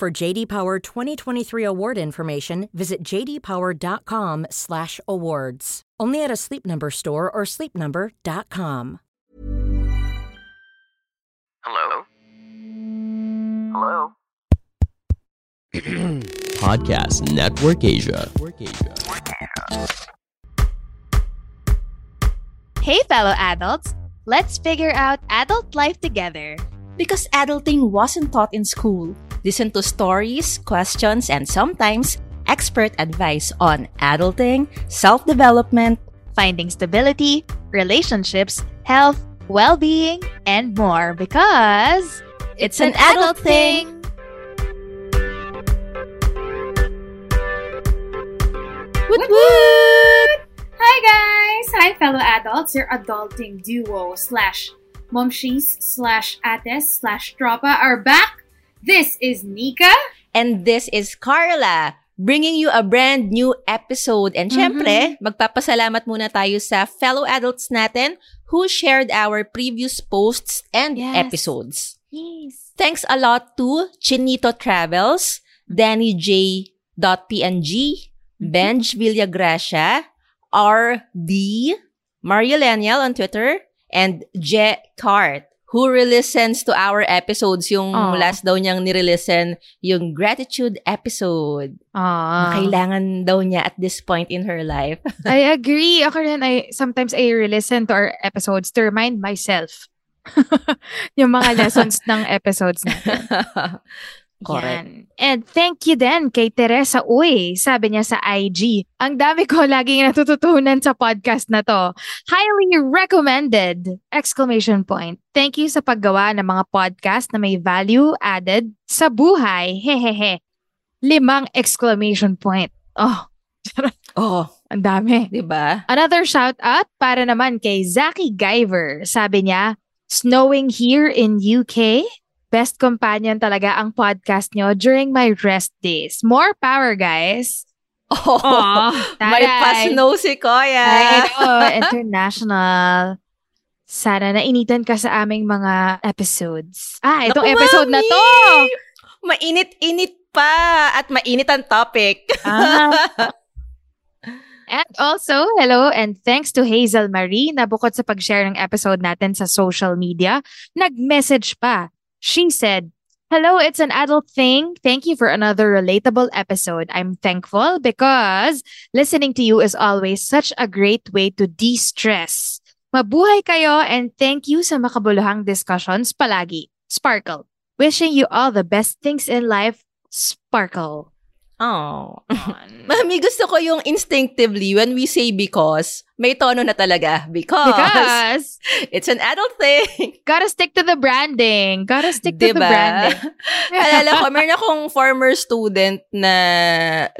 For JD Power 2023 award information, visit jdpower.com/awards. Only at a Sleep Number store or sleepnumber.com. Hello? Hello? Podcast Network Asia. Hey, fellow adults! Let's figure out adult life together. Because adulting wasn't taught in school. Listen to stories, questions, and sometimes expert advice on adulting, self development, Finding stability, relationships, health, well being, and more because it's an adult thing. Woot woot! Hi guys! Hi fellow adults, your adulting duo slash momshies slash ates slash tropa are back. This is Nika. And this is Carla, bringing you a brand new episode. And syempre, magpapasalamat muna tayo sa fellow adults natin who shared our previous posts and Yes. episodes. Yes. Thanks a lot to Chinito Travels, Danny J. PNG, Benj Villagracia, RD, Marielenial on Twitter, and Je Cart, who re-listens to our episodes. Yung Aw. last daw niyang nire-listen, yung gratitude episode. Ah. Kailangan daw niya at this point in her life. I agree. Ako rin, I, sometimes I re-listen to our episodes to remind myself yung mga lessons ng episodes natin. Correct. Yan. And thank you din kay Teresa Uy. Sabi niya sa IG, ang dami ko laging natututunan sa podcast na to. Highly recommended! Exclamation point. Thank you sa paggawa ng mga podcast na may value added sa buhay. Hehehe. Limang exclamation point. Oh, Oh, ang dami. ba? Another shout out para naman kay Zaki Guyver. Sabi niya, snowing here in UK. Best companion talaga ang podcast nyo during my rest days. More power, guys. Oh, Aw, may pa-snow si Koya. International. Sana nainitan ka sa aming mga episodes. Ah, itong Naku, episode na to! Mami! Mainit-init pa at mainit ang topic. Ah. And also, hello and thanks to Hazel Marie na bukod sa pag-share ng episode natin sa social media, nag-message pa. She said, Hello, it's an adult thing. Thank you for another relatable episode. I'm thankful because listening to you is always such a great way to de-stress. Mabuhay kayo and thank you sa makabuluhang discussions palagi. Sparkle. Wishing you all the best things in life. Sparkle. Oh. Mami, gusto ko yung instinctively when we say because, may tono na talaga. Because, Because it's an adult thing. gotta stick to the branding. Gotta stick to the Diba? branding. Alala ko, meron akong former student na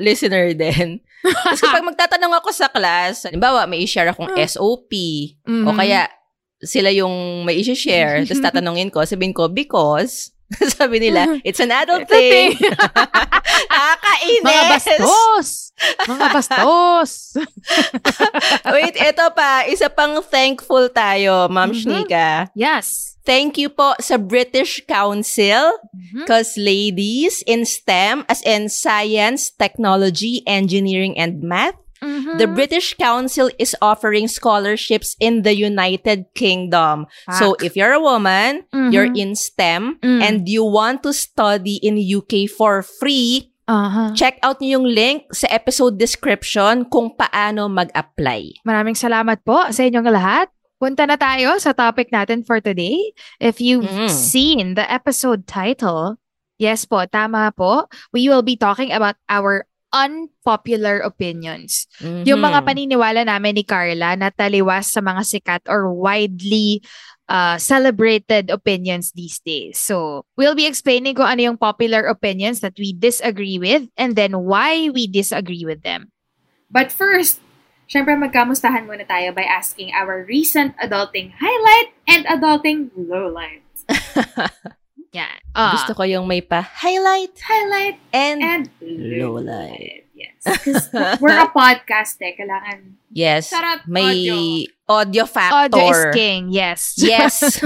listener din. Tapos kapag magtatanong ako sa class, halimbawa, may i-share akong SOP, o Mhm. kaya sila yung may i-share, tapos tatanungin ko, sabihin ko, because, sabi nila, it's an adult thing. Nakakainis. Mga bastos! Mga bastos! Wait, ito pa. Isa pang thankful tayo, Ma'am Mhm. Shnika. yes. Thank you po sa British Council because ladies in STEM, as in science, technology, engineering, and math, Mhm. the British Council is offering scholarships in the United Kingdom. So Fuck. if you're a woman, Mhm. you're in STEM, Mm. and you want to study in UK for free, Aha. check out niyo yung link sa episode description kung paano mag-apply. Maraming salamat po sa inyong lahat. Punta na tayo sa topic natin for today. If you've Mm. seen the episode title, yes po, tama po, we will be talking about our unpopular opinions. Yung Mhm. mga paniniwala namin ni Carla na taliwas sa mga sikat or widely uh, celebrated opinions these days. So, we'll be explaining kung ano yung popular opinions that we disagree with and then why we disagree with them. But first, syempre magkamustahan muna tayo by asking our recent adulting highlight and adulting lowlight. Yeah. Ah. Gusto ko yung may pa-highlight Highlight and, and lowlight. Yes. 'Cause we're a podcast eh. Kailangan yes, Sarap may audio. audio factor. Audio is king. Yes. Yes.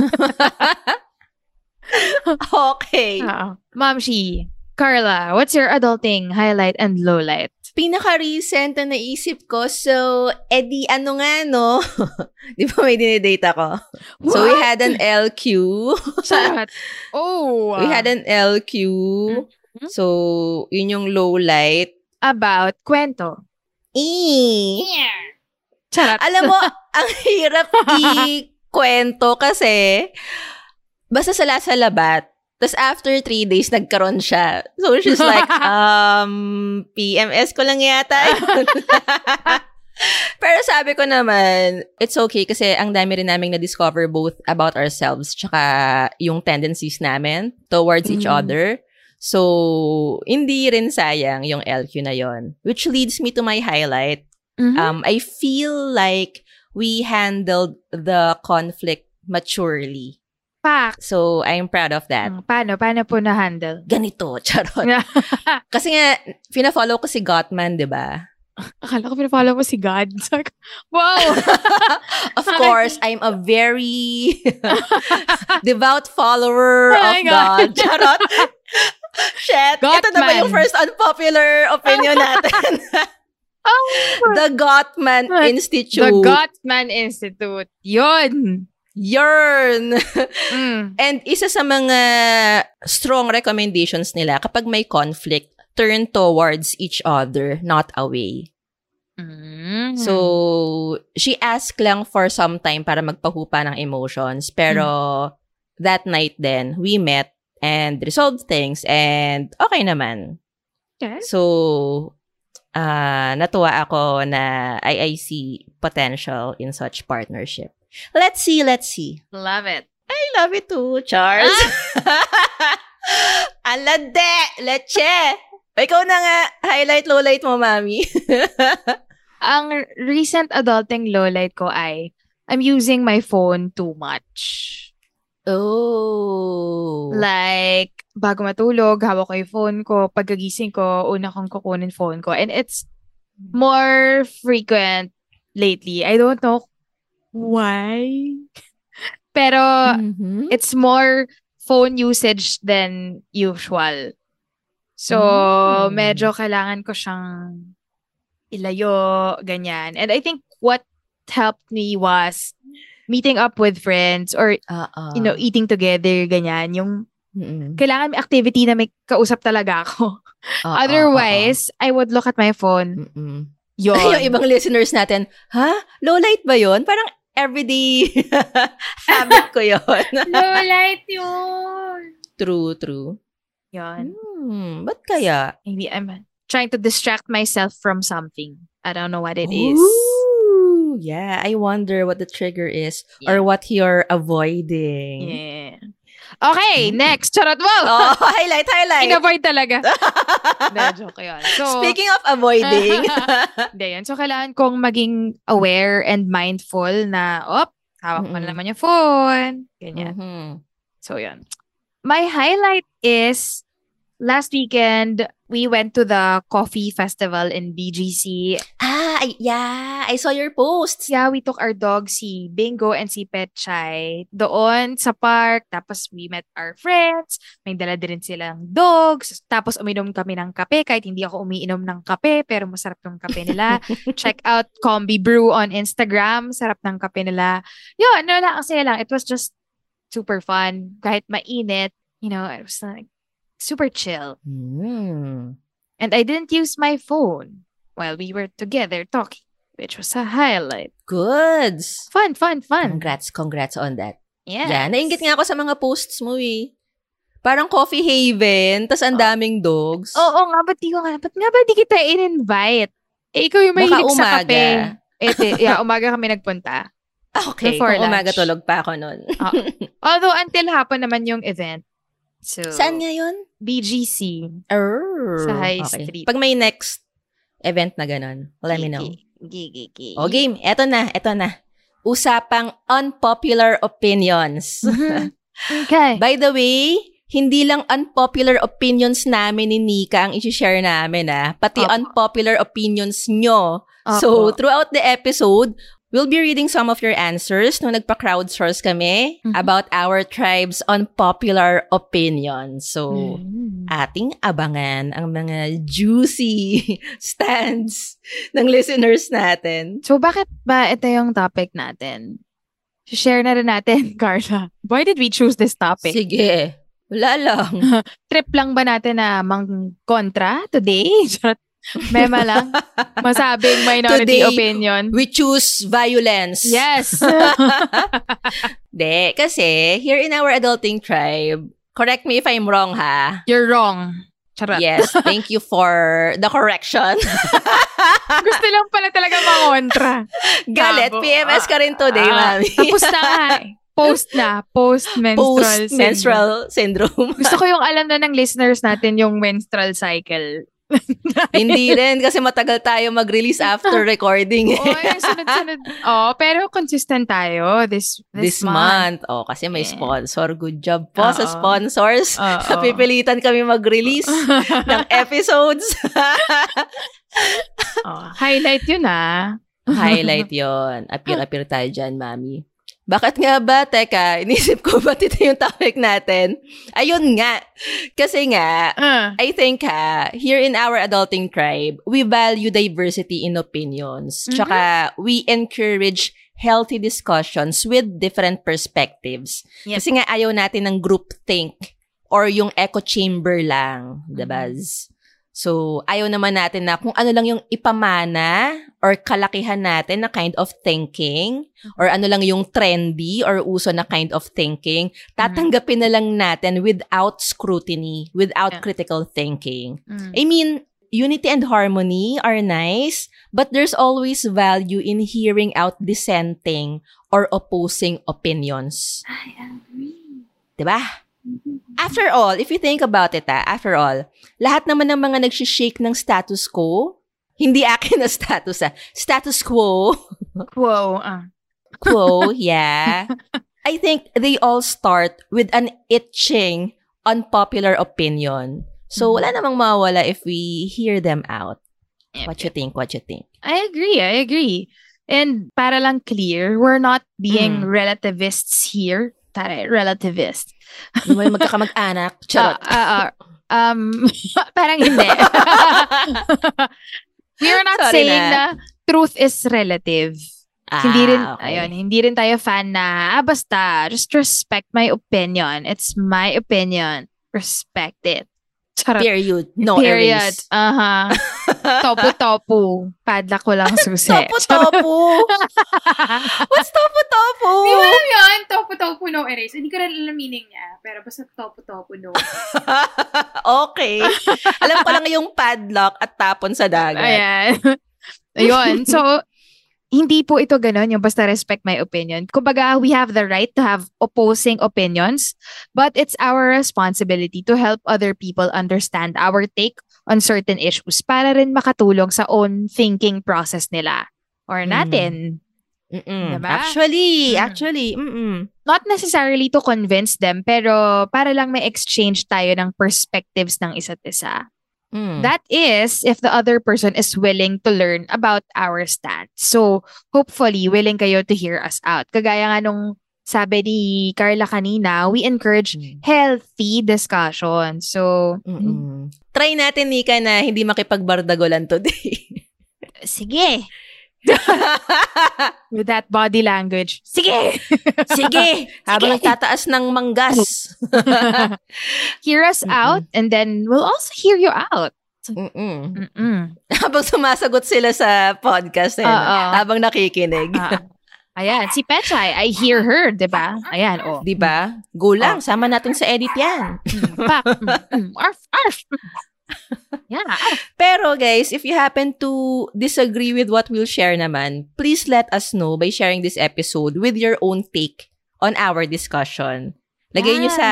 okay. Oo. Ma'am Shi, Carla, what's your adulting highlight and lowlight? Pinaka-recent na naisip ko, so, edi ano nga, no? Di ba may dinidate ako? So, we had an LQ. Charot. Oh. we had an LQ. Mhm. So, yun yung low light. About kwento. Eh. Charot. Alam mo, ang hirap i-kwento kasi basta sala sa labat. Tapos after three days, nagkaroon siya. So she's like, um, PMS ko lang yata. yun." Pero sabi ko naman, it's okay kasi ang dami rin naming na-discover both about ourselves tsaka yung tendencies namin towards each Mm. other. So, hindi rin sayang yung LQ na yon Which leads me to my highlight. Mhm. Um, I feel like we handled the conflict maturely. Pak. So, I'm proud of that. Mm, Paano? Paano po na-handle? Ganito, charot. Kasi nga, pina-follow ko si Gottman, di ba? Akala ko pinafollow mo si God. Wow! of course, I'm a very devout follower Oh of God. God. Charot. Shit. Ito na ba Gottman. yung first unpopular opinion natin? oh, the Gottman Institute. the Gottman Institute. Yun! Yearn. Mm. And isa sa mga strong recommendations nila, kapag may conflict, turn towards each other, not away. Mm. So, she asked lang for some time para magpahupa ng emotions. Pero, that night then, we met and resolved things and okay naman. Okay. So, ah natuwa ako na I, I see potential in such partnership. Let's see, let's see. Love it. I love it too, Charles. Alade! Leche! Ikaw na nga, highlight, lowlight mo, mami. Ang recent adulting lowlight ko ay, I'm using my phone too much. oh. Like, bago matulog, hawak ko yung phone ko. Pagkagising ko, una kong kukunin phone ko. And it's more frequent lately. I don't know why. Pero, Mhm. it's more phone usage than usual. So, Mm. medyo kailangan ko siyang ilayo, ganyan. And I think what helped me was meeting up with friends or, Oo. you know, eating together, ganyan. Yung Mm-mm. kailangan may activity na may kausap talaga ako. Oo, Otherwise, I would look at my phone. Mm-mm. Yun. yung ibang listeners natin, ha? Low light ba yon? Parang everyday habit ko yon. Low light yun. true, true. Yun. Hmm, ba't kaya? Maybe I'm trying to distract myself from something. I don't know what it is. Ooh, yeah, I wonder what the trigger is or what you're avoiding. Yeah. Okay, Mm. next. Charot mo! Oh, highlight, highlight. In-avoid talaga. Hindi, joke yun. So, Speaking of avoiding. Hindi, yun. So, kailangan kong maging aware and mindful na, op, hawak mo na Mm-mm. naman yung phone. Ganyan. Mhm. So, yun. My highlight is last weekend, we went to the coffee festival in BGC. Ah, I- yeah, I saw your posts. Yeah, we took our dog, si Bingo and si Petchay, doon sa park. Tapos we met our friends. May dala din silang dogs. Tapos uminom kami ng kape kahit hindi ako umiinom ng kape pero masarap yung kape nila. Check out Combi Brew on Instagram. Sarap ng kape nila. Yun, no lang, kasi lang. It was just super fun. Kahit mainit, you know, it was like super chill. Hmm. And I didn't use my phone while we were together talking, which was a highlight. Goods. Fun, fun, fun. Congrats, congrats on that. Yes. Yeah, nainggit nga ako sa mga posts mo eh. Parang coffee haven, tas ang daming dogs. Oo nga, ba't di ko nga, ba't nga ba di kita in-invite? Eh, ikaw yung Baka mahilig sa umaga. kape. Eh, ti- yeah, umaga kami nagpunta. Okay, Before kung umaga lunch. tulog pa ako nun. Ah. Although until hapon naman yung event. So, Saan nga yun? BGC. Err. Sa High Okay. Street. Pag may next event na ganun, let me know. Gigi. O game, eto na, eto na. Usapang unpopular opinions. Okay. By the way, hindi lang unpopular opinions namin ni Nika ang isi-share namin ah. Pati Opo. unpopular opinions nyo. Opo. So, throughout the episode, we'll be reading some of your answers nung nagpa-crowdsource kami Mhm. about our tribe's unpopular opinions. So, Mm. ating abangan ang mga juicy stands ng listeners natin. So, bakit ba ito yung topic natin? Share na rin natin, Carla. Why did we choose this topic? Sige. Wala lang. Trip lang ba natin na mang kontra today? Mema lang. Masabing minority Today, opinion. We choose violence. Yes. De, kasi here in our adulting tribe, correct me if I'm wrong ha. You're wrong. Charot. Yes, thank you for the correction. Gusto lang pala talaga mangontra. Galit. PMS ka rin today, Ah, mami. Tapos na nga eh. Post na. Post-menstrual syndrome. Post-menstrual syndrome. Gusto ko yung alam na ng listeners natin yung menstrual cycle. Hindi rin, kasi matagal tayo mag-release after recording. Oy, sunod-sunod. Oh, pero consistent tayo this this, This month. Oh, kasi may Yeah. sponsor. Good job po sa Oo. sponsors. Oo. Napipilitan kami mag-release ng episodes. oh, highlight yun ah. Highlight yon. Appear-appear tayo dyan, mami. Bakit nga ba? Teka, inisip ko ba't ito yung topic natin? Ayun nga. Kasi nga, Ah. I think ha, here in our adulting tribe, we value diversity in opinions. Mhm. Tsaka we encourage healthy discussions with different perspectives. Yep. Kasi nga ayaw natin ng group think or yung echo chamber lang, diba? So, ayaw naman natin na kung ano lang yung ipamana or kalakihan natin na kind of thinking or ano lang yung trendy or uso na kind of thinking, tatanggapin na lang natin without scrutiny, without Yeah. critical thinking. Mm. I mean, unity and harmony are nice, but there's always value in hearing out dissenting or opposing opinions. I agree. Diba? After all, if you think about it, ah, after all, lahat naman ng mga nagsishake ng status quo, hindi akin na status ah, status quo, Wow. Ah. quo, yeah. I think they all start with an itching, unpopular opinion. So, wala namang mawala if we hear them out. What you think? What you think? I agree. I agree. And para lang clear, we're not being Mm. relativists here. Tara, relativist. May magkakamag-anak. Charot. Ah, ah, ah. um, parang hindi. We are not Sorry saying na. na. truth is relative. Ah, hindi rin, okay. ayun, hindi rin tayo fan na, ah, basta, just respect my opinion. It's my opinion. Respect it. Charot. Period. No Period. Aha. Topo-topo. Padla ko lang susi. Topo-topo. What's topo-topo? Di mo alam yun? Topo-topo no erase. Hindi ko rin alam meaning niya. Pero basta topo-topo no. okay. Alam ko lang yung padlock at tapon sa dagat. Ayan. Ayun. So, hindi po ito ganun, yung basta respect my opinion. Kumbaga, we have the right to have opposing opinions, but it's our responsibility to help other people understand our take on certain issues para rin makatulong sa own thinking process nila or Mm. natin. Mm-mm. Diba? Actually, Mm. actually, mm Not necessarily to convince them, pero para lang may exchange tayo ng perspectives ng isa't isa. Mm. That is, if the other person is willing to learn about our stance. So, hopefully, willing kayo to hear us out. Kagaya nga nung sabi ni Carla kanina, we encourage Mm. healthy discussion. So, Mm-mm. Try natin, Nika, na hindi makipagbardagolan today. sige. With that body language. Sige! Sige! Habang nagtataas ng manggas. hear us Mm-mm. out and then we'll also hear you out. Mm-mm. Mm-mm. Habang sumasagot sila sa podcast, eh, habang nakikinig. Ah. Ayan, si Pechay, I hear her, di ba? Ayan, oh. Di ba? Gulang, sama natin sa edit yan. Mm, pak, mm, mm, arf, arf. Yeah. Pero guys, if you happen to disagree with what we'll share naman, please let us know by sharing this episode with your own take on our discussion. Lagay nyo sa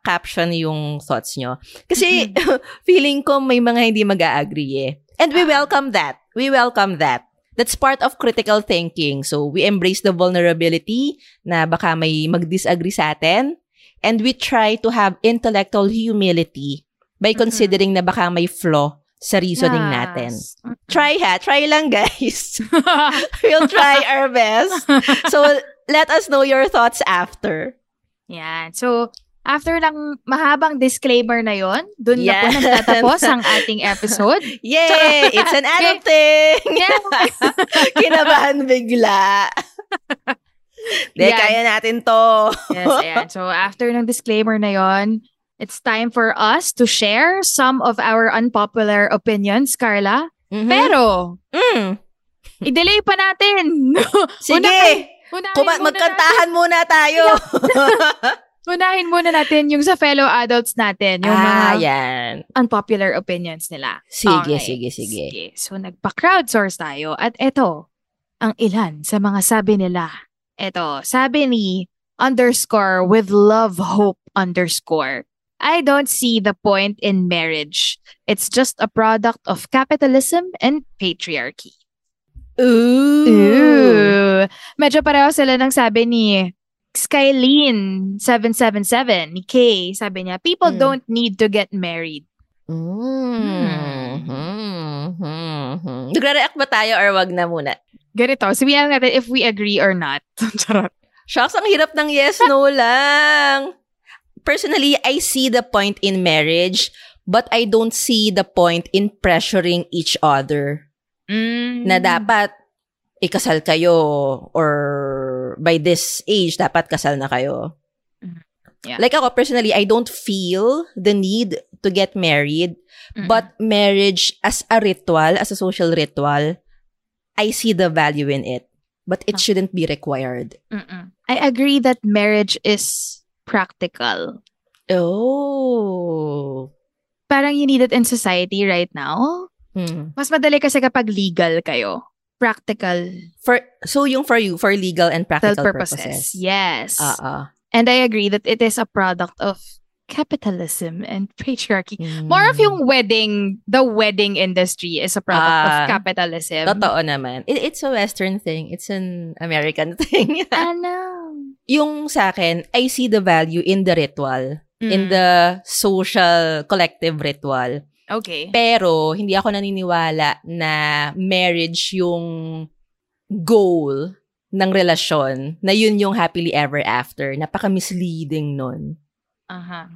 caption yung thoughts nyo. Kasi feeling ko may mga hindi mag-agree eh. And we welcome that. We welcome that. That's part of critical thinking. So, we embrace the vulnerability na baka may mag-disagree sa atin. And we try to have intellectual humility by considering na baka may flaw sa reasoning natin. Try ha. Try lang, guys. we'll try our best. So, let us know your thoughts after. Yan. So, after ng mahabang disclaimer na yon, dun na po nagtatapos ang ating episode. Yay! It's an adult thing! Yeah. Kinabahan bigla. De, kaya natin to. Yes, ayan. So, after ng disclaimer na yon, it's time for us to share some of our unpopular opinions, Carla. Mhm. Pero, Mm. i-delay pa natin. Sige! Unahin- unahin Kuma- muna magkantahan muna tayo. natin- unahin muna natin yung sa fellow adults natin, yung ah, mga yan. unpopular opinions nila. Sige, Okay. sige, sige. So, nagpa-crowdsource tayo. At eto, ang ilan sa mga sabi nila. Eto, sabi ni underscore with love hope underscore. I don't see the point in marriage. It's just a product of capitalism and patriarchy. Ooh. Ooh. Medyo pareho sila ng sabi ni Skylene777 ni Kay. Sabi niya, people Mm. don't need to get married. Mm. Hmm. Hmm. Hmm. Nagre-react ba tayo or wag na muna? Ganito, sabihin natin if we agree or not. Charot. Shucks, ang hirap ng yes, no lang. Personally, I see the point in marriage, but I don't see the point in pressuring each other. Mm. Na dapat ikasal kayo or by this age, dapat kasal na kayo. Mhm. Yeah. Like ako, personally, I don't feel the need to get married, Mm-mm. but marriage as a ritual, as a social ritual, I see the value in it. But it Ah. shouldn't be required. Mm-mm. I agree that marriage is practical. Oh. Parang you need it in society right now. Hmm. Mas madali kasi kapag legal kayo. Practical For so yung for you for legal and practical purposes. purposes. Yes. Ah. And I agree that it is a product of capitalism and patriarchy. Mm. More of yung wedding, the wedding industry is a product Ah. of capitalism. Totoo naman. It, it's a Western thing. It's an American thing. Ano? yung sa akin, I see the value in the ritual. In Mm. the social collective ritual. Okay. Pero, hindi ako naniniwala na marriage yung goal ng relasyon na yun yung happily ever after. Napaka-misleading nun. Aha.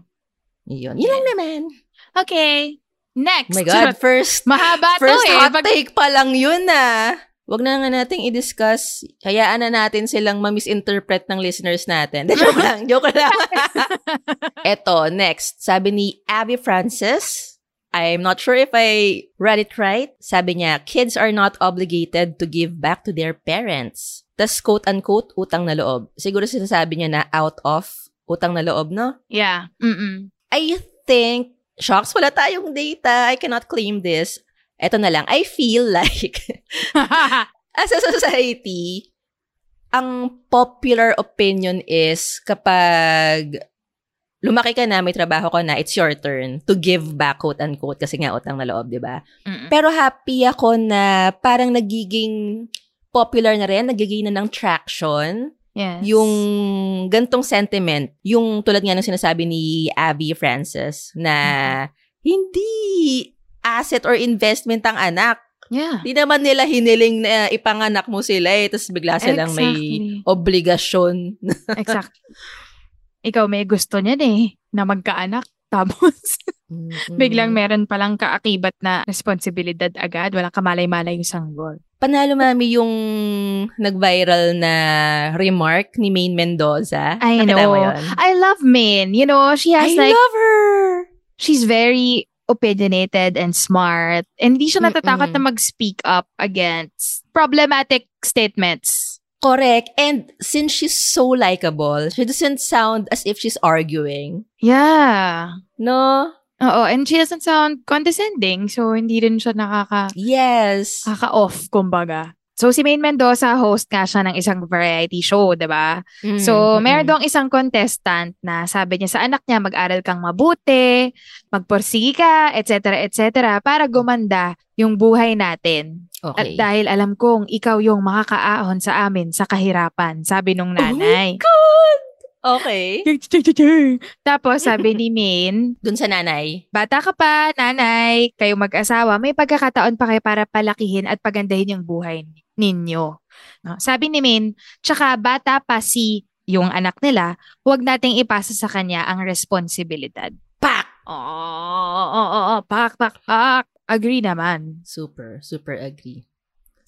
Yun. Yun lang naman. Okay. Next. Oh my God, first Mahaba First to eh. hot take pa lang yun ah. Wag na nga nating i-discuss. Hayaan na natin silang ma-misinterpret ng listeners natin. Joke lang, joke lang. Eto, next. Sabi ni Abby Francis, I'm not sure if I read it right. Sabi niya, kids are not obligated to give back to their parents. Tas quote-unquote, utang na loob. Siguro sinasabi niya na out of utang na loob, no? yeah. Mm-mm. I think, shocks, wala tayong data. I cannot claim this. Eto na lang, I feel like, as a society, ang popular opinion is kapag lumaki ka na, may trabaho ka na, it's your turn to give back, quote-unquote, kasi nga utang na loob, di ba? Pero happy ako na parang nagiging popular na rin, nagiging na ng traction yes. yung gantong sentiment, yung tulad nga ng sinasabi ni Abby Francis na hindi asset or investment ang anak. Yeah. Di naman nila hiniling na ipanganak mo sila eh, tapos bigla silang may Exactly. obligasyon. Exactly. Ikaw may gusto niyan eh, na magkaanak. Tapos, biglang meron palang kaakibat na responsibilidad agad. Walang kamalay-malay yung sanggol. Panalo mami yung nag-viral na remark ni Maine Mendoza. I Nakita know. I love Min. You know, she has I like, love her! she's very opinionated and smart. And hindi siya natatakot Mm-mm. na mag-speak up against problematic statements. Correct. And since she's so likable, she doesn't sound as if she's arguing. Yeah. No? Oo, and she doesn't sound condescending. So, hindi rin siya nakaka, Yes. kaka-off, kumbaga. So, si Maine Mendoza, host nga siya ng isang variety show, 'di ba? Mm, So, meron doong isang contestant na sabi niya sa anak niya, mag-aral kang mabuti, magpursige ka, etc., etc., para gumanda yung buhay natin. At Okay. dahil alam kong ikaw yung makakaahon sa amin sa kahirapan, sabi nung nanay. God! Okay. Tapos sabi ni Min, Dun sa nanay. bata ka pa, nanay, kayo mag-asawa, may pagkakataon pa kayo para palakihin at pagandahin yung buhay ninyo. No? Sabi ni Min, tsaka bata pa si yung anak nila, huwag nating ipasa sa kanya ang responsibilidad. Pak! Oo, oo, oo, pak, pak, pak. Agree naman. Super, super agree.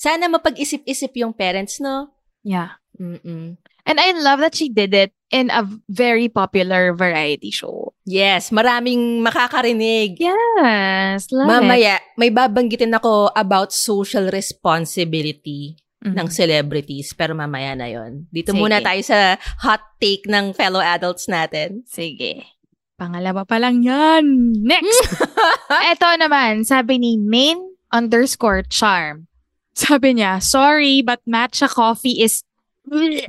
Sana mapag-isip-isip yung parents, no? Yeah. Mm-mm. And I love that she did it in a very popular variety show. Yes, maraming makakarinig. Yes, love it. Mamaya, may babanggitin ako about social responsibility Mhm. ng celebrities, pero mamaya na yon. Dito Sige. muna tayo sa hot take ng fellow adults natin. Sige. Pangalawa pa lang yan. Next! Eto naman, sabi ni main underscore charm. Sabi niya, sorry, but matcha coffee is...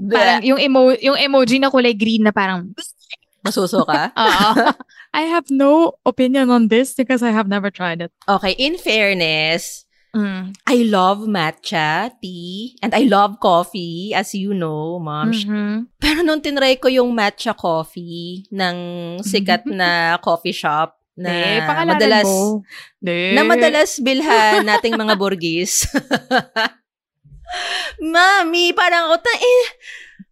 Parang yung, emo- yung emoji na kulay green na parang... Masuso ka? Oo. I have no opinion on this because I have never tried it. okay, in fairness, Mm. I love matcha tea and I love coffee, as you know, mom. Mhm. Pero nung tinry ko yung matcha coffee ng sikat na coffee shop na pangalanan madalas. Eh. na madalas bilhan nating mga burgis. Mami, parang ako, ta- eh,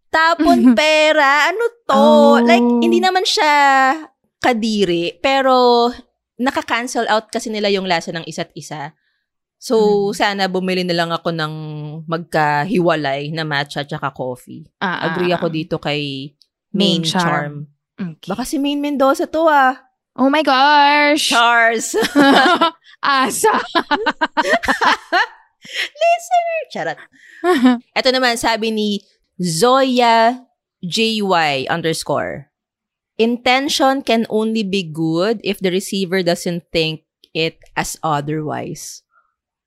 tapon pera, ano to? Oh. Like, hindi naman siya kadiri, pero naka-cancel out kasi nila yung lasa ng isa't isa. So, Mm. sana bumili na lang ako ng magkahiwalay na matcha at coffee. Ah, ah, Agree ako ah. dito kay Main Main Charm. Charm. Okay. Baka si Main Mendoza to ah. Oh my gosh! Chars! Asa! Listener! Charot. Ito naman, sabi ni Zoya JY underscore. Intention can only be good if the receiver doesn't think it as otherwise.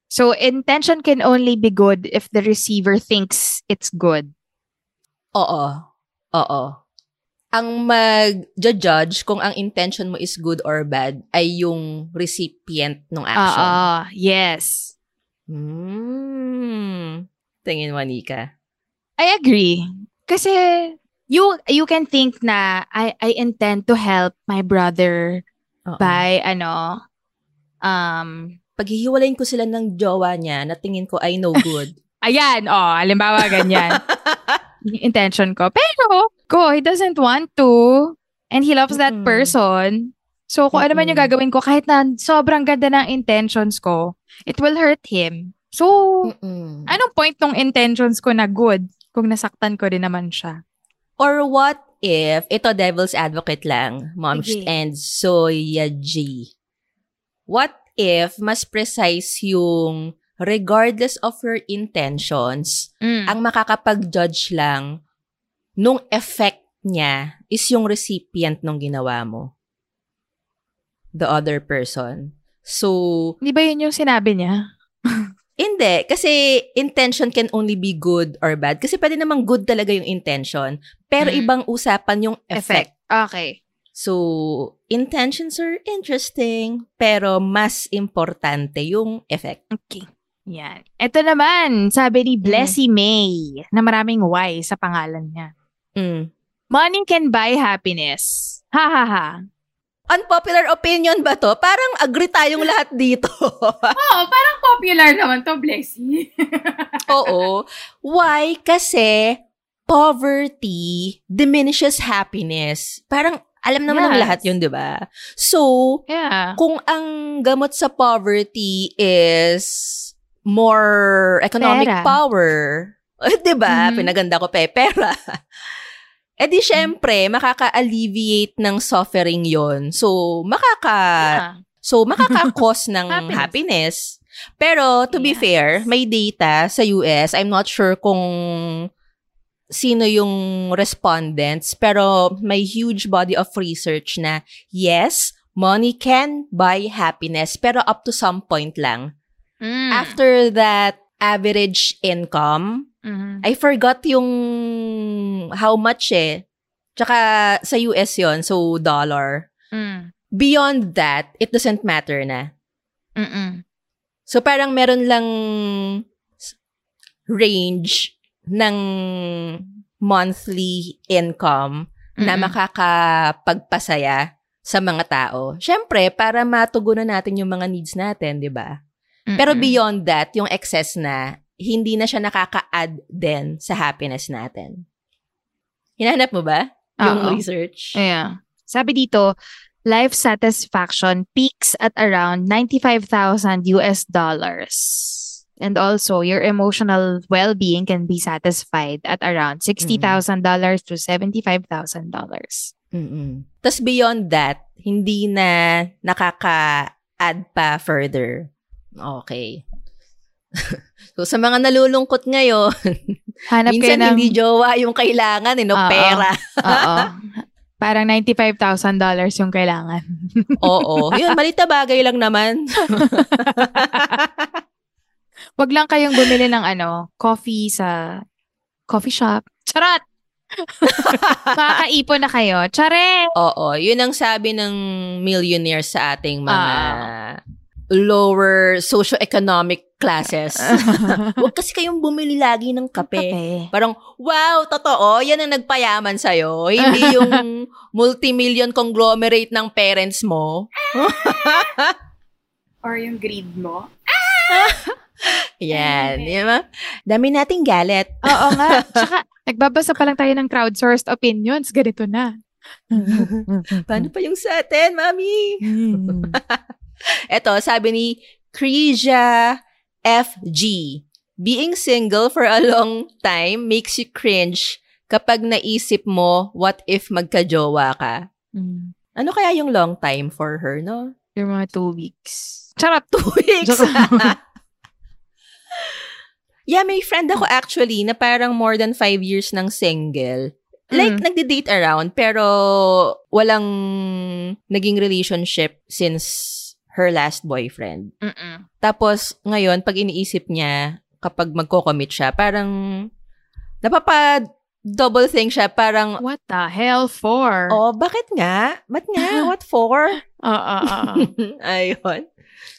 So, intention can only be good if the receiver thinks it's good. Oo. Oo. Ang mag-judge kung ang intention mo is good or bad ay yung recipient ng action. Ah, yes. Hmm. Tingin mo, Nika. I agree. Kasi, you you can think na I, I intend to help my brother Oo. by, ano, um, Paghihiwalayin ko sila ng jowa niya na tingin ko ay no good. ayan, oh, halimbawa ganyan. Intention ko. Pero, ko, he doesn't want to. And he loves that Mm-mm. person. So, kung ano man yung gagawin ko, kahit na sobrang ganda ng intentions ko, it will hurt him. So, Mm-mm. anong point ng intentions ko na good kung nasaktan ko din naman siya? Or what if, ito devil's advocate lang, Moms Sige. and Soya G. What if mas precise yung regardless of your intentions, Mm. ang makakapag-judge lang nung effect niya is yung recipient ng ginawa mo. The other person. So, Di ba yun yung sinabi niya? Hindi, kasi intention can only be good or bad. Kasi pwede namang good talaga yung intention. Pero Mm. ibang usapan yung effect. Okay. So, intentions are interesting, pero mas importante yung effect. Okay. Yan. Ito naman, sabi ni Blessy May, na maraming Y sa pangalan niya. Mm. Money can buy happiness. Ha ha ha. Unpopular opinion ba to? Parang agree tayong lahat dito. Oo, parang popular naman to, Blessy. Oo. Why? Kasi poverty diminishes happiness. Parang alam naman ng Yes. lahat yun, di ba? So, Yeah. kung ang gamot sa poverty is more economic Pera. power, 'di ba? Mhm. Pinaganda ko pa eh, pera. Eh di syempre, makaka-alleviate ng suffering 'yon. So, makaka Yeah. so makaka-cause ng Happiness. happiness. Pero to be Yes. fair, may data sa US. I'm not sure kung sino yung respondents, pero may huge body of research na yes, money can buy happiness, pero up to some point lang. Mm. After that average income, Mhm. I forgot yung how much eh. Tsaka sa US yon so dollar. Mm. Beyond that, it doesn't matter na. Mm-mm. So parang meron lang range ng monthly income na Mm-mm. makakapagpasaya sa mga tao. Siyempre, para matugunan natin yung mga needs natin, di ba? Pero beyond that, yung excess na, hindi na siya nakaka-add din sa happiness natin. Hinanap mo ba? Yung Oo. research? Yeah. Sabi dito, life satisfaction peaks at around 95,000 US dollars. And also, your emotional well-being can be satisfied at around $60,000 to $75,000. Mm-mm. Tapos beyond that, hindi na nakaka-add pa further. Okay. so sa mga nalulungkot ngayon, Hanap kayo minsan ng... hindi jowa yung kailangan, eh, no? Oo. Pera. Oo. Parang $95,000 yung kailangan. Oo. Yun, malit na bagay lang naman. Wag lang kayong bumili ng ano, coffee sa coffee shop. Charot! Makakaipon na kayo. Chare! Oo. Yun ang sabi ng millionaires sa ating mga Ah. Lower socioeconomic classes. Huwag kasi kayong bumili lagi ng kape. Kape. Parang, wow, totoo, yan ang nagpayaman sa'yo. Hindi yung multimillion conglomerate ng parents mo. Or yung greed mo. Yan. Di ba? Dami nating galit. Oo nga. Tsaka, nagbabasa pa lang tayo ng crowdsourced opinions. Ganito na. Paano pa yung sa atin, mami? Eto, sabi ni Cresia FG. Being single for a long time makes you cringe kapag naisip mo, what if magka-jowa ka? Mm. Ano kaya yung long time for her, no? Yung mga two weeks. Charot! Two weeks. Yeah, may friend ako actually na parang more than five years ng single. Like, Mm. nagde-date around, pero walang naging relationship since her last boyfriend. Mm-mm. Tapos, ngayon, pag iniisip niya, kapag magko-commit siya, parang napapa double think siya, parang, What the hell for? oh, bakit nga? Ba't nga? What for? Oo, oo. Ayun.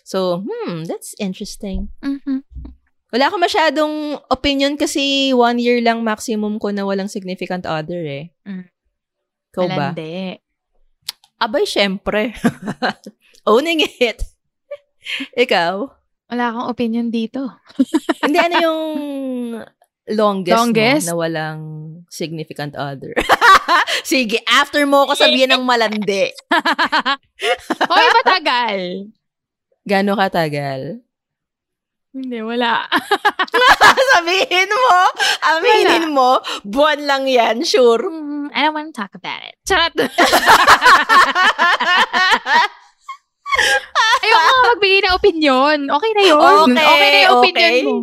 So, hmm, that's interesting. Mhm. Wala ako masyadong opinion kasi one year lang maximum ko na walang significant other eh. Mm. Ikaw ba? Malandi. Abay, syempre. Owning it. Ikaw? Wala akong opinion dito. Hindi, ano yung longest, Longest? mo na walang significant other? Sige, after mo ko sabihin ng malandi. Hoy, matagal! Gano'ng katagal? Hindi, wala. sabihin mo, aminin mo, buwan lang yan, sure. Mm, I don't want to talk about it. Charot! Ayoko nga magbigay ng opinion. Okay na yun. Okay, na yung opinion okay. mo.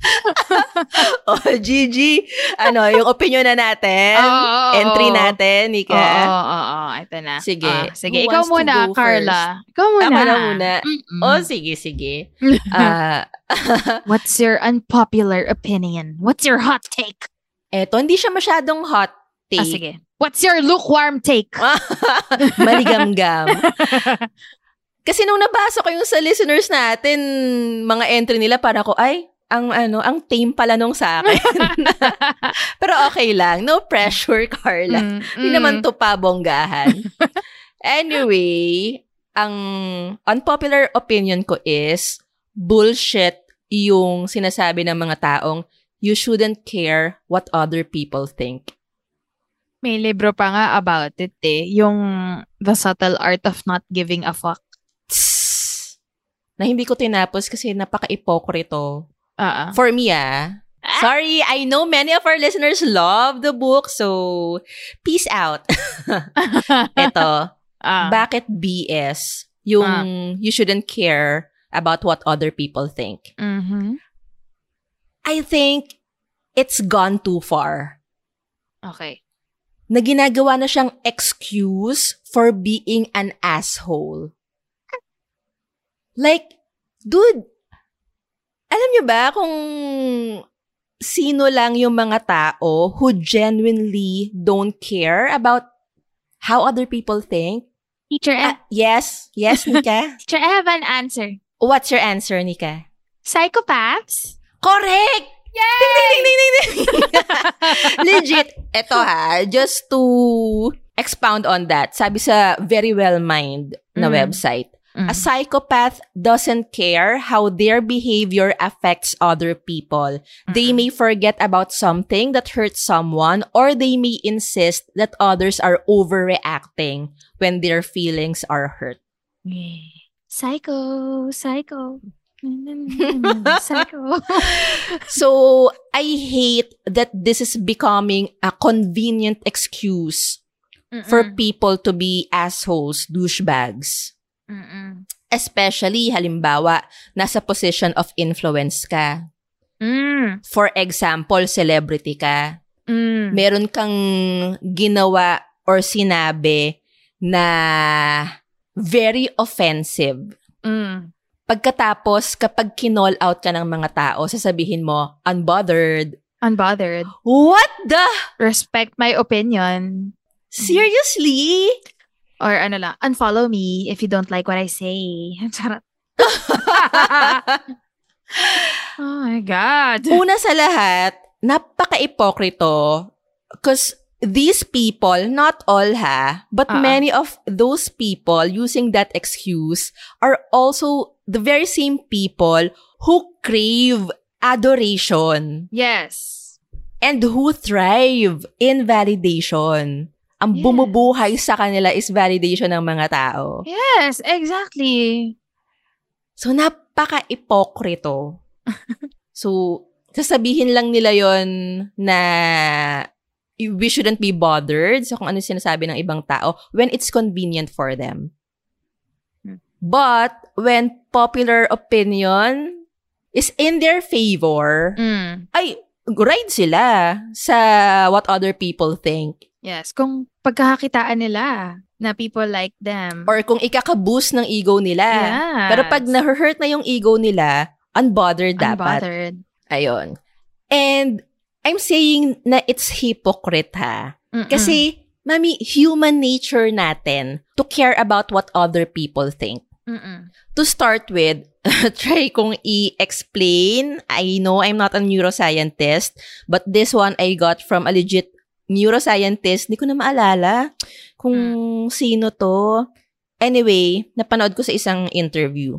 oh, Gigi, ano, yung opinion na natin. Oo, oo, Entry oo. natin, Nika. Oo, oo, oo. Ito na. Sige. Ah, sige, Who ikaw muna, Carla. Ikaw muna. Ako na muna. Mm-mm. Oh, sige, sige. Ah, What's your unpopular opinion? What's your hot take? eto, hindi siya masyadong hot take. Ah, sige. What's your lukewarm take? Maligamgam. Kasi nung nabasa ko yung sa listeners natin, mga entry nila, para ko, ay, ang ano, ang tame pala nung sa akin. Pero okay lang. No pressure, Carla. Mm, Hindi mm. naman to pabonggahan. anyway, ang unpopular opinion ko is bullshit yung sinasabi ng mga taong you shouldn't care what other people think. May libro pa nga about it eh. Yung The Subtle Art of Not Giving a Fuck. Tss. Na hindi ko tinapos kasi napaka-ipokrito. Ah, ah. For me, ah. Sorry, I know many of our listeners love the book, so peace out. Ito, Ah. bakit BS yung Ah. you shouldn't care about what other people think? Mhm. I think it's gone too far. Okay. Na ginagawa na siyang excuse for being an asshole. Like, dude, alam niyo ba kung sino lang yung mga tao who genuinely don't care about how other people think? Teacher, Ah, I- yes, yes, Nika. teacher, I have an answer. What's your answer, Nika? Psychopaths? Correct! Yay! Ding, ding, ding, ding, ding. Legit. Ito ha, just to expound on that, sabi sa Very Well Mind na Mm. website, Mm. a psychopath doesn't care how their behavior affects other people. They may forget about something that hurts someone or they may insist that others are overreacting when their feelings are hurt. Psycho. psycho. So, I hate that this is becoming a convenient excuse for Mm-mm. people to be assholes, douchebags. Mm-mm. Especially, halimbawa, nasa position of influence ka. Mm. For example, celebrity ka. Mm. Meron kang ginawa or sinabi na very offensive. Mm. Pagkatapos, kapag kinall out ka ng mga tao, sasabihin mo, unbothered. Unbothered. What the? Respect my opinion. Seriously? Or ano lang, unfollow me if you don't like what I say. Charot. oh my God. Una sa lahat, napaka-ipokrito because these people, not all ha, but ah. many of those people using that excuse are also the very same people who crave adoration Yes. and who thrive in validation. Ang Yes. bumubuhay sa kanila is validation ng mga tao. Yes, exactly. So, napaka-ipokrito. so, sasabihin lang nila yon na we shouldn't be bothered sa kung ano sinasabi ng ibang tao when it's convenient for them. Hmm. But, when popular opinion is in their favor, Mm. ay, ride sila sa what other people think. Yes, kung pagkakakitaan nila na people like them. Or kung ikakaboost ng ego nila. yes. Pero pag na-hurt na yung ego nila, unbothered dapat. Unbothered. Ayun. And I'm saying na it's hypocrite ha. Mm-mm. Kasi, mami, human nature natin to care about what other people think. Mm-mm. To start with, try kong i-explain. I know I'm not a neuroscientist, but this one I got from a legit neuroscientist. Hindi ko na maalala kung sino to. Anyway, napanood ko sa isang interview.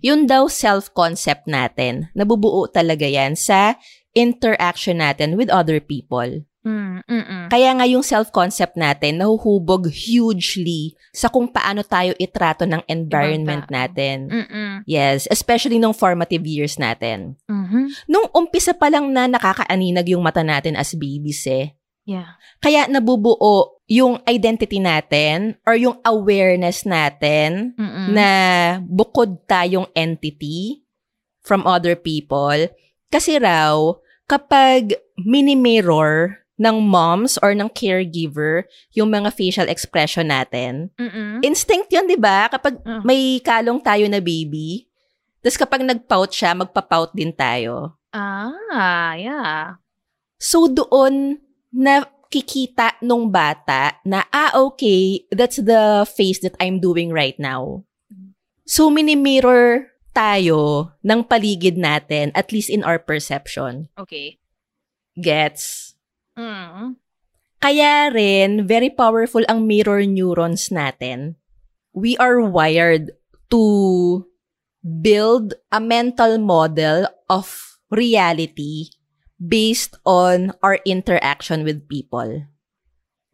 Yun daw self-concept natin. Nabubuo talaga yan sa interaction natin with other people. Mm, mm-mm. Kaya nga yung self-concept natin nahuhubog hugely sa kung paano tayo itrato ng environment natin. Mm-mm. Yes, especially nung formative years natin. Mhm. Nung umpisa pa lang na nakakaaninag yung mata natin as babies eh. Yeah. Kaya nabubuo yung identity natin or yung awareness natin Mm-mm. na bukod tayong entity from other people. Kasi raw, kapag mini-mirror ng moms or ng caregiver yung mga facial expression natin, Mm-mm. instinct yun, di ba? Kapag Mm. may kalong tayo na baby, tapos kapag nag-pout siya, magpa-pout din tayo. Ah, yeah. So doon, nakikita nung bata na, ah, okay, that's the face that I'm doing right now. So, mini-mirror tayo ng paligid natin, at least in our perception. Okay. Gets? Mm. Kaya rin, very powerful ang mirror neurons natin. We are wired to build a mental model of reality based on our interaction with people.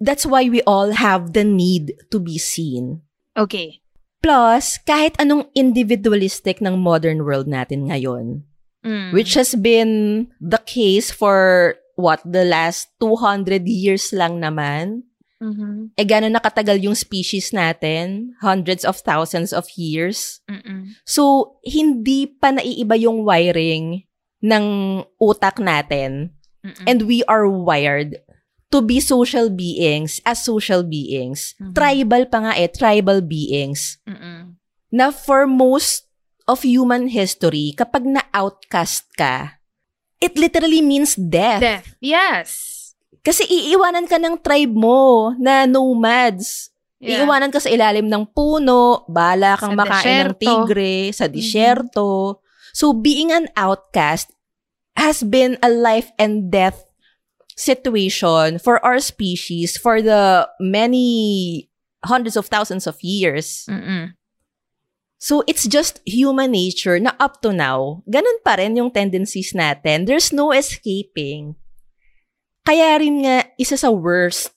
That's why we all have the need to be seen. Okay. Plus, kahit anong individualistic ng modern world natin ngayon, Mm. which has been the case for what, the last 200 years lang naman, Mhm. eh gano'n nakatagal yung species natin, hundreds of thousands of years. Mm-mm. So, hindi pa naiiba yung wiring ng utak natin Mm-mm. and we are wired to be social beings as social beings. Mhm. Tribal pa nga eh, tribal beings. Mm-mm. Na for most of human history, kapag na-outcast ka, it literally means death. Death. Yes. Kasi iiwanan ka ng tribe mo na nomads. Yeah. Iiwanan ka sa ilalim ng puno, bala kang Sa makain ng disyerto. tigre, sa disyerto. So being an outcast has been a life and death situation for our species for the many hundreds of thousands of years. Mm-mm. So it's just human nature na up to now, ganun pa rin yung tendencies natin. There's no escaping. Kaya rin nga, isa sa worst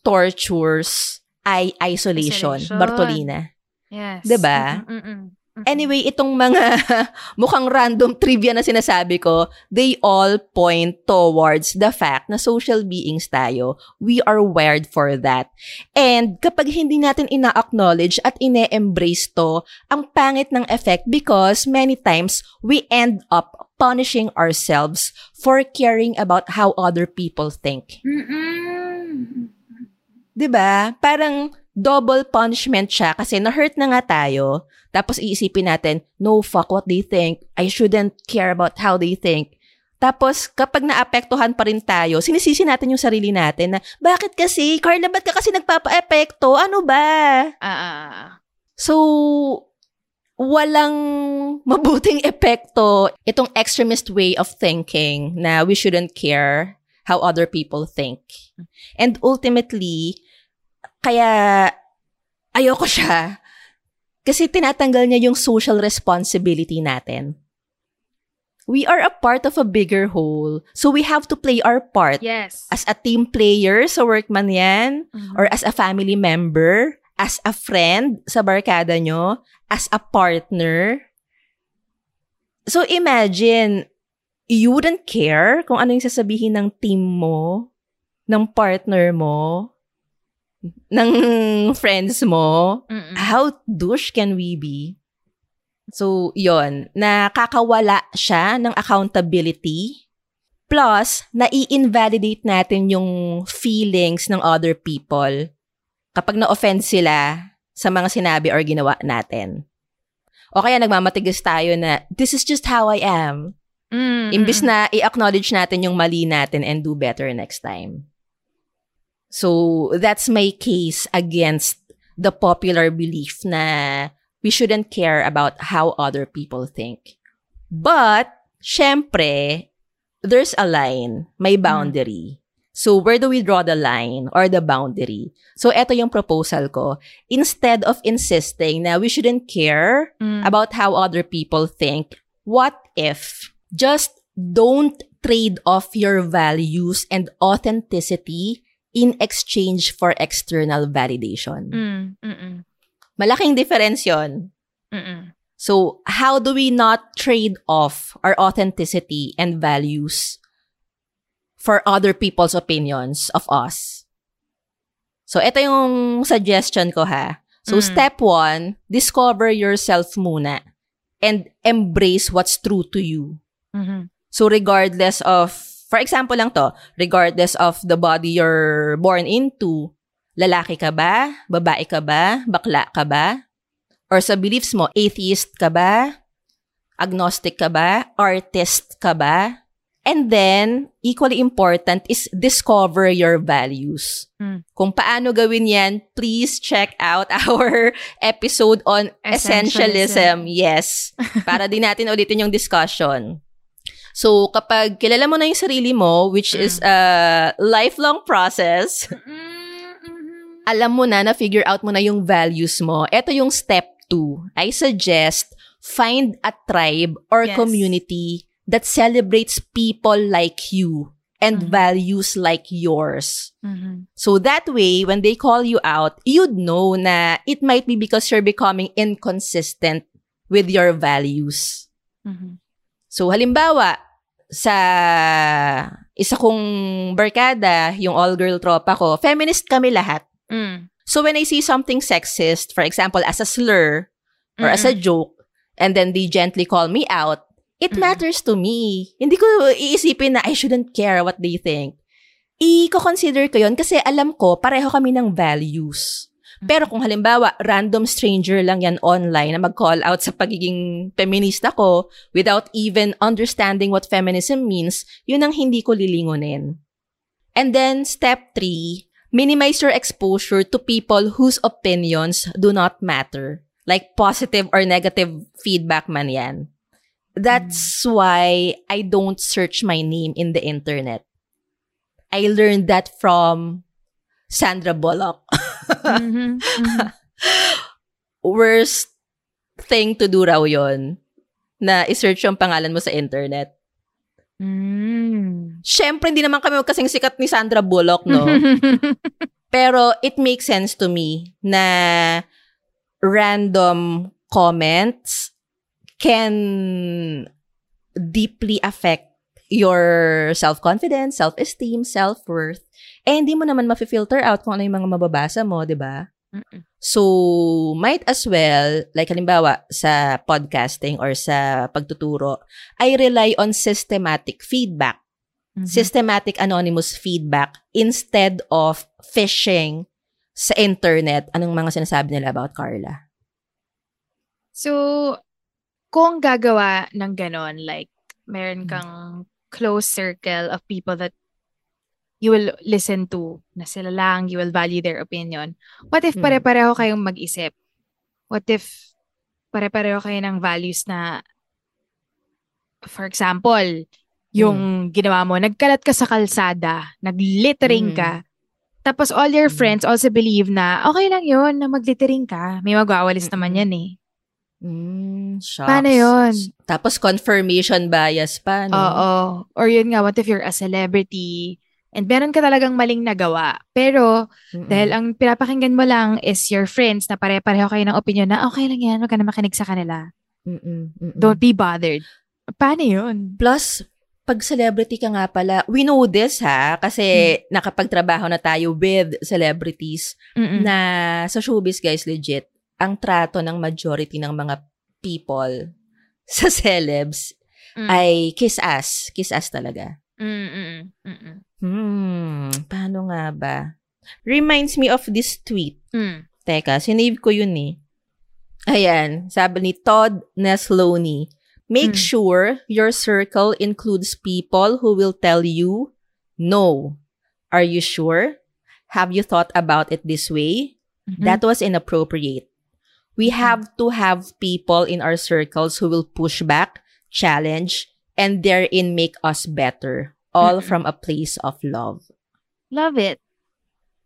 tortures ay isolation. Isolation. Bartolina. Yes. ba? Mm-mm, mm-mm. Anyway, itong mga mukhang random trivia na sinasabi ko, they all point towards the fact na social beings tayo. We are wired for that. And kapag hindi natin ina-acknowledge at ine-embrace to, ang pangit ng effect because many times we end up punishing ourselves for caring about how other people think. Mm-mm. 'Di ba? Parang double punishment siya kasi na-hurt na nga tayo. Tapos iisipin natin, no, fuck what they think. I shouldn't care about how they think. Tapos, kapag naapektuhan pa rin tayo, sinisisi natin yung sarili natin na, bakit kasi? Carla, ba't ka kasi nagpapa-epekto? Ano ba? Ah, ah. So, walang mabuting epekto itong extremist way of thinking na we shouldn't care how other people think. And ultimately, kaya ayoko siya kasi tinatanggal niya yung social responsibility natin. We are a part of a bigger whole. So we have to play our part Yes. as a team player sa work man yan, Mhm. or as a family member, as a friend sa barkada nyo, as a partner. So imagine, you wouldn't care kung ano yung sasabihin ng team mo, ng partner mo, ng friends mo. Mm-mm. How douche can we be? So, yon nakakawala siya ng accountability. Plus, nai-invalidate natin yung feelings ng other people kapag na-offend sila sa mga sinabi or ginawa natin. O kaya nagmamatigas tayo na, this is just how I am. Mm-mm. Imbis na i-acknowledge natin yung mali natin and do better next time. So, that's my case against the popular belief na we shouldn't care about how other people think. But, syempre, there's a line, may boundary. So, where do we draw the line or the boundary? So, eto yung proposal ko. Instead of insisting na we shouldn't care Mm. about how other people think, what if just don't trade off your values and authenticity in exchange for external validation? Mm, mm-mm, Malaking difference yon. mm-mm. So, how do we not trade off our authenticity and values for other people's opinions of us? So, ito yung suggestion ko ha. So, Mm. step one, discover yourself muna and embrace what's true to you. Mhm. So, regardless of, for example lang to, regardless of the body you're born into, lalaki ka ba? Babae ka ba? Bakla ka ba? Or sa beliefs mo, atheist ka ba? Agnostic ka ba? Artist ka ba? And then, equally important is discover your values. Mm. Kung paano gawin yan, please check out our episode on Essentialism. essentialism. Yes. Para din natin ulitin yung discussion. So, kapag kilala mo na yung sarili mo, which is a lifelong process, Mm-mm. alam mo na, na-figure out mo na yung values mo, ito yung step two. I suggest find a tribe or Yes. community that celebrates people like you and Mhm. values like yours. Mhm. So that way, when they call you out, you'd know na it might be because you're becoming inconsistent with your values. Mhm. So halimbawa, sa isa kong barkada, yung all-girl tropa ko, feminist kami lahat. Mm. So when I see something sexist, for example, as a slur or as a joke, and then they gently call me out, it Mm-mm. matters to me. Hindi ko iisipin na I shouldn't care what they think. i-consider ko yon kasi alam ko, pareho kami ng values. Pero kung halimbawa, random stranger lang yan online na mag-call out sa pagiging feminista ko without even understanding what feminism means, yun ang hindi ko lilingunin. And then, step three, minimize your exposure to people whose opinions do not matter. Like positive or negative feedback man yan. That's why I don't search my name in the internet. I learned that from Sandra Bullock. Mhm, mhm. Worst thing to do raw yon na isearch yung pangalan mo sa internet. Mm. Siyempre, hindi naman kami kasing sikat ni Sandra Bullock, no? Pero it makes sense to me na random comments can deeply affect your self-confidence, self-esteem, self-worth. Eh, hindi mo naman mafi-filter out kung ano yung mga mababasa mo, di ba? So, might as well, like halimbawa sa podcasting or sa pagtuturo, I rely on systematic feedback Mhm. systematic anonymous feedback instead of fishing sa internet anong mga sinasabi nila about Carla. So, kung gagawa ng ganon, like, meron Mm. kang close circle of people that you will listen to, na sila lang, you will value their opinion. What if Mm. pare-pareho kayong mag-isip? What if pare-pareho kayo ng values na, for example, yung ginawa mo, nagkalat ka sa kalsada, naglittering Mm. ka, tapos all your Mm. friends also believe na okay lang yun na maglittering ka. May magwawalis naman Mm-mm. yan eh. Mm, shucks. Paano yun? Tapos confirmation bias pa, no? Oo. Or yun nga, what if you're a celebrity and meron ka talagang maling nagawa. Pero Mm-mm. dahil ang pinapakinggan mo lang is your friends na pare-pareho kayo ng opinion na okay lang yan, huwag ka na makinig sa kanila. Mm-mm. Mm-mm. Don't be bothered. Paano yun? Plus, pag celebrity ka nga pala, we know this ha, kasi nakapagtrabaho na tayo with celebrities Mm-mm. na sa showbiz guys, legit, ang trato ng majority ng mga people sa celebs Mm. ay kiss ass. Kiss ass talaga. Mm-mm. Mm-mm. Hmm, paano nga ba? Reminds me of this tweet. Mm. Teka, sinave ko yun eh. Ayan, sabi ni Todd Nesloney, Make Hmm. sure your circle includes people who will tell you, no. Are you sure? Have you thought about it this way? Mhm. That was inappropriate. We have to have people in our circles who will push back, challenge, and therein make us better. All from a place of love. Love it.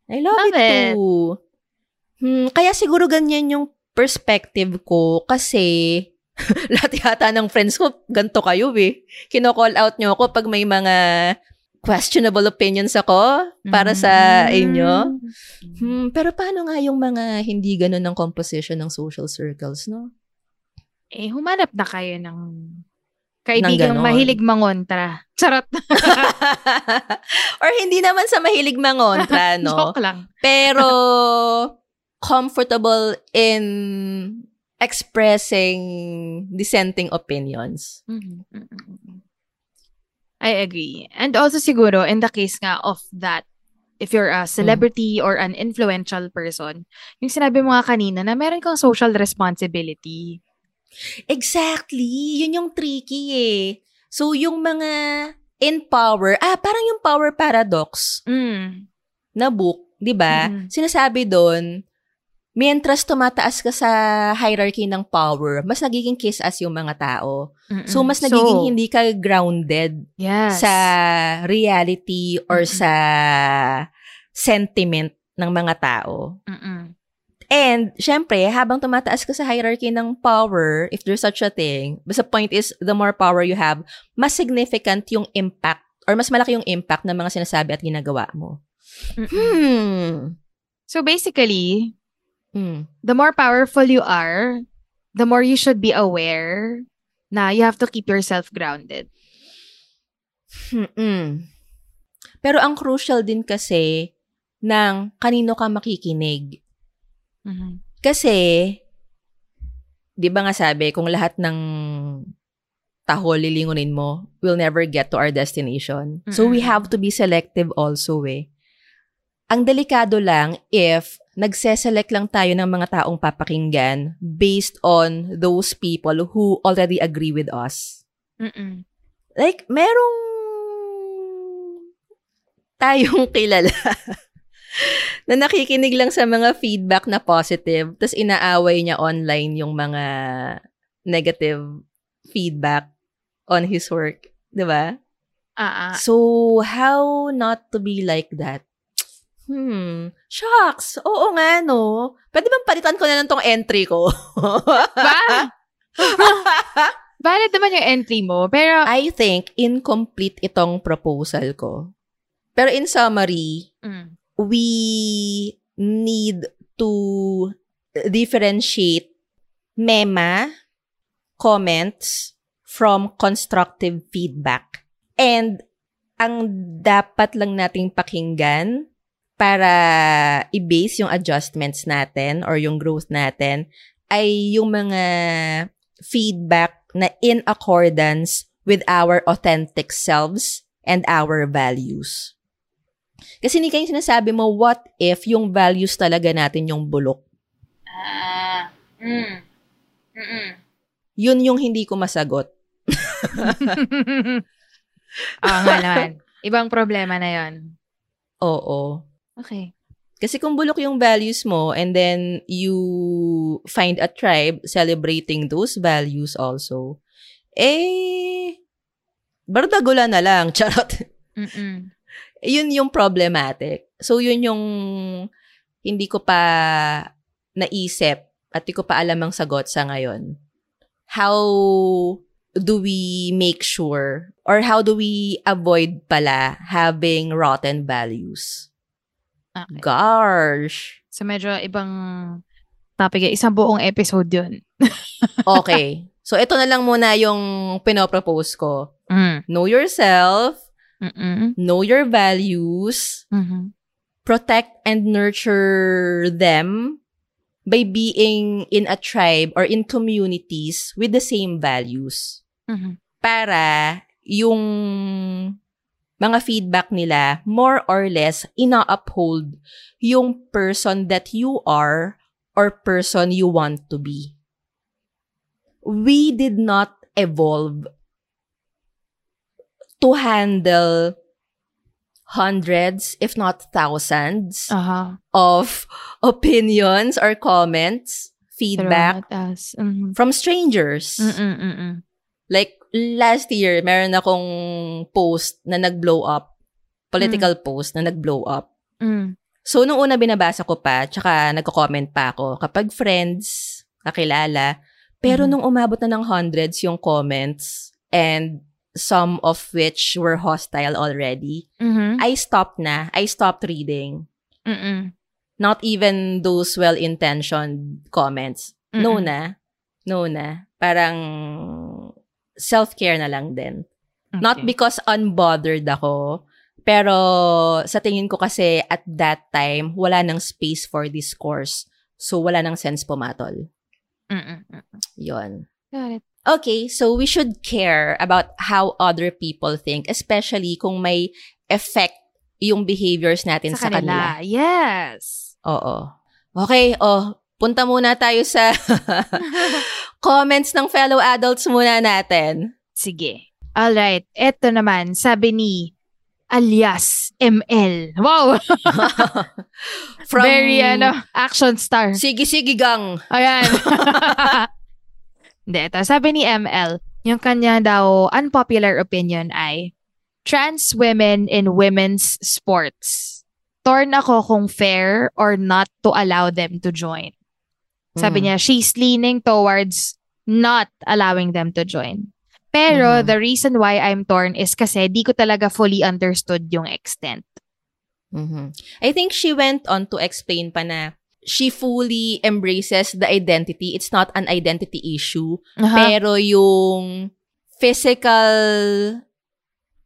I love, Love it, it. too. Hmm, kaya siguro ganyan yung perspective ko kasi lahat yata ng friends ko, ganito kayo eh. Kino-call out nyo ako pag may mga questionable opinions ako para sa Mm. inyo. Hmm, pero paano nga yung mga hindi ganun ng composition ng social circles, no? Eh, humanap na kayo ng kaibigang mahilig mangontra. Charot. Or hindi naman sa mahilig mangontra, no? Joke lang. Pero comfortable in expressing dissenting opinions. Mhm, mhm, mhm. I agree. And also siguro, in the case nga of that, if you're a celebrity or an influential person, yung sinabi mo nga kanina na meron kang social responsibility. Exactly. Yun yung tricky eh. So, yung mga in power, ah, parang yung power paradox Mm. na book, di ba? Mhm. Sinasabi doon, mientras tumataas ka sa hierarchy ng power, mas nagiging kiss-ass yung mga tao. Mm-mm. So, mas nagiging So, hindi ka grounded yes. sa reality or Mm-mm. sa sentiment ng mga tao. Mm-mm. And, syempre, habang tumataas ka sa hierarchy ng power, if there's such a thing, the point is, the more power you have, mas significant yung impact or mas malaki yung impact ng mga sinasabi at ginagawa mo. Mm-mm. Hmm. So basically, Hmm. the more powerful you are, the more you should be aware na you have to keep yourself grounded. Mm-mm. Pero ang crucial din kasi ng kanino ka makikinig. Mhm. Kasi, di ba nga sabi, kung lahat ng taho lilingunin mo, we'll never get to our destination. So we have to be selective also eh. Ang delikado lang if nagseselect lang tayo ng mga taong papakinggan based on those people who already agree with us. Mm-mm. Like, merong tayong kilala na nakikinig lang sa mga feedback na positive, tapos inaaway niya online yung mga negative feedback on his work. 'Di ba? Ah, ah. So, how not to be like that? Hmm. Shucks. Oo nga, no? Pwede bang palitan ko na lang tong entry ko? Ba? Valid naman yung entry mo. Pero, I think incomplete itong proposal ko. Pero in summary, mm, we need to differentiate mema comments from constructive feedback. And ang dapat lang nating pakinggan para i-base yung adjustments natin or yung growth natin ay yung mga feedback na in accordance with our authentic selves and our values. Kasi ni kayo sinasabi mo, what if yung values talaga natin yung bulok? Ah. Mm. Mm-mm. Yun yung hindi ko masagot. Oo nga naman. Ibang problema na yon. Oo. Okay. Kasi kung bulok yung values mo and then you find a tribe celebrating those values also, eh, bardagula na lang. Charot. Mm-mm. Yun yung problematic. So, yun yung hindi ko pa naisip at di ko pa alam ang sagot sa ngayon. How do we make sure or how do we avoid pala having rotten values? Okay. Gosh. So, medyo ibang topic. Isang buong episode yun. Okay. So, ito na lang muna yung pinopropose ko. Mm. Know yourself, Mm-mm. know your values, Mhm. protect and nurture them by being in a tribe or in communities with the same values. Mhm. Para yung mga feedback nila, more or less, ina-uphold yung person that you are or person you want to be. We did not evolve to handle hundreds, if not thousands, Aha. of opinions or comments, feedback. Mhm. from strangers. Mm-mm, mm-mm. Like, last year, meron akong post na nag-blow up. Political post na nag-blow up. Mm. So, nung una binabasa ko pa, tsaka nagko-comment pa ako, kapag friends, kakilala, pero Mhm. nung umabot na ng hundreds yung comments, and some of which were hostile already, Mhm. I stopped na. I stopped reading. Mm-mm. Not even those well-intentioned comments. No Mm-mm. na. No na. Parang self-care na lang din. Not Okay. because unbothered ako, pero sa tingin ko kasi at that time, wala nang space for discourse. So, wala nang sense pumatol. Mm-mm. Yon. Got it. Okay, so we should care about how other people think, especially kung may effect yung behaviors natin sa, Sa kanila. kanila. Yes. Oo. Okay, oh, punta muna tayo sa comments ng fellow adults muna natin. Sige. Alright. Eto naman, sabi ni alias ML. Wow! From Very, ano, action star. Sige, sige, gang. Ayan. Hindi, ito. Sabi ni ML, yung kanya daw unpopular opinion ay, trans women in women's sports. Torn ako kung fair or not to allow them to join. Sabi Mm. niya, she's leaning towards not allowing them to join. Pero Mhm. the reason why I'm torn is kasi di ko talaga fully understood yung extent. Mhm. I think she went on to explain pa na she fully embraces the identity. It's not an identity issue. Pero yung physical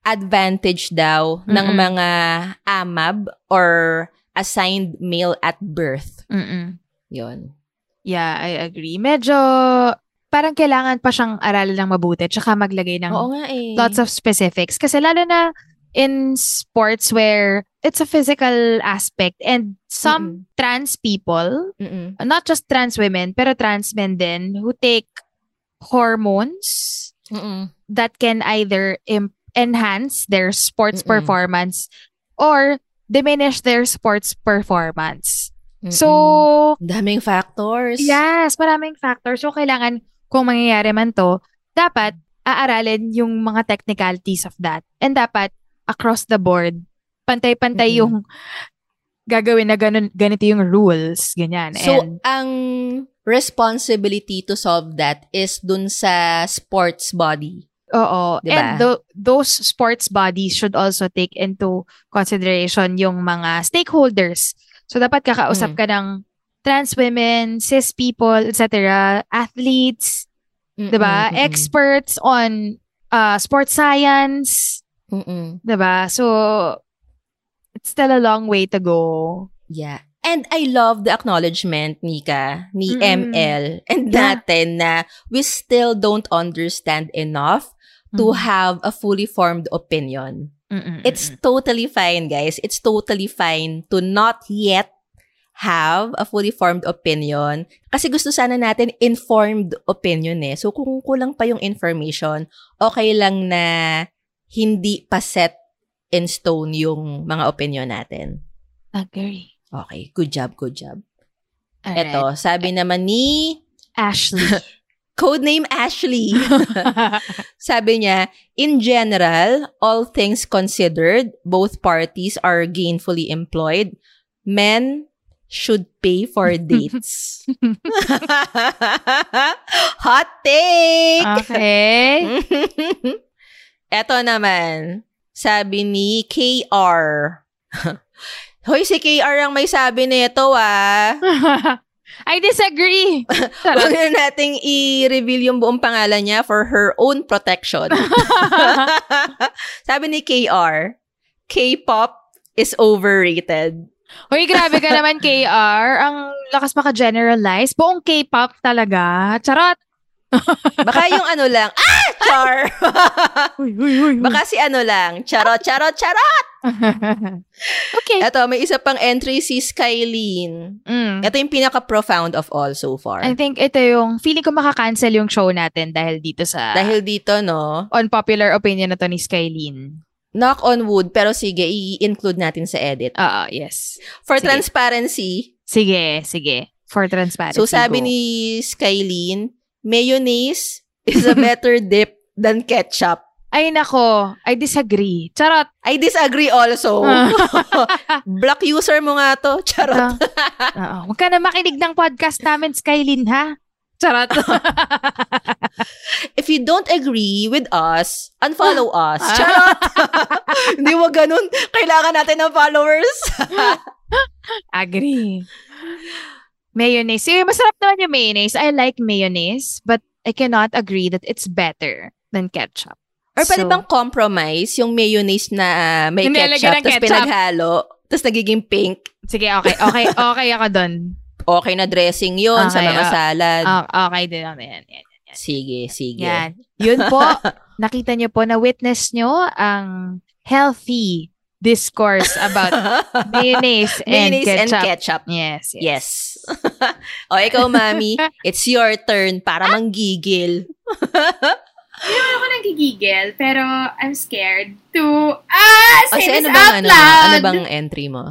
advantage daw ng Mm-mm. mga AMAB or assigned male at birth. Mm-mm. Yon. Yeah, I agree. Medyo parang kailangan pa siyang aralan ng mabuti tsaka maglagay ng Oo nga eh. lots of specifics. Kasi lalo na in sports where it's a physical aspect and some trans people, Mm-mm. not just trans women, pero trans men din, who take hormones Mm-mm. that can either im- enhance their sports Mm-mm. performance or diminish their sports performance. Mm-mm. So, daming factors. yes, maraming factors. So, kailangan, kung mangyayari man to, dapat aaralin yung mga technicalities of that. And dapat, across the board, pantay-pantay Mm-mm. yung gagawin na ganun, ganito yung rules. Ganyan. So, And, ang responsibility to solve that is dun sa sports body. oo. Diba? And tho- those sports bodies should also take into consideration yung mga stakeholders. So, dapat kakausap Mm. ka ng trans women, cis people, etc., athletes, Mm-mm, 'di ba? Experts on uh sports science, Mm-mm. 'di ba? So it's still a long way to go. Yeah. And I love the acknowledgement, Nika, ni Mm-mm. ML, and Yeah. natin na we still don't understand enough to Mhm. have a fully formed opinion. Mm-mm, It's totally fine, guys. It's totally fine to not yet have a fully formed opinion. Kasi gusto sana natin informed opinion eh. So kung kulang pa yung information, okay lang na hindi pa set in stone yung mga opinion natin. agree. Okay, good job, good job. Alright. Eto, sabi naman ni Ashley. Codename Ashley. Sabi niya, in general, all things considered, both parties are gainfully employed. Men should pay for dates. Hot take! okay. Eto naman, sabi ni KR. Hoy, si KR ang may sabi nito ah. I disagree. Huwag na nating i-reveal yung buong pangalan niya for her own protection. Sabi ni KR, K-pop is overrated. Hoy, grabe ka naman, KR. Ang lakas maka-generalize. Buong K-pop talaga. Charot. Baka yung ano lang, ah! Char! Uy, uy, uy. Baka si ano lang, charot, charot, charot! okay. Eto, may isa pang entry si Skylene. Mm. Ito yung pinaka-profound of all so far. I think ito yung, feeling ko makakancel yung show natin dahil dito sa Dahil dito, no, unpopular opinion na to ni Skylene. knock on wood, pero sige, i-include natin sa edit. Oo, yes. For Sige. transparency, Sige, sige. For transparency. So sabi go. ni Skylene, mayonnaise is a better dip than ketchup. Ay nako, I disagree. Charot. I disagree also. Black user mo nga to. Charot. Oo. Huwag ka na makinig ng podcast namin, Skylin, ha? Charot. If you don't agree with us, unfollow us. Ah. Charot. Hindi mo ganun. Kailangan natin ng followers. Agree. Mayonnaise. Eh, masarap naman yung mayonnaise. I like mayonnaise, but I cannot agree that it's better than ketchup. Or pwede So, bang compromise yung mayonnaise na ah, may ketchup tapos pinaghalo tapos nagiging pink. Sige, okay. Okay, okay ako dun. Okay na dressing yon sa Okay, mga ah, salad. Ah, okay din ako. Yan, yan. sige, sige. Yan. Yun po. Nakita niyo po na witness niyo ang healthy discourse about mayonnaise and Mayonnaise and ketchup. ketchup. Yes, yes. Yes. o, ikaw, mami, it's your turn para manggigil. Hindi naman ako nagigigil, pero I'm scared to, ah, O, say si this ano out bang, ano, loud. ano bang entry mo?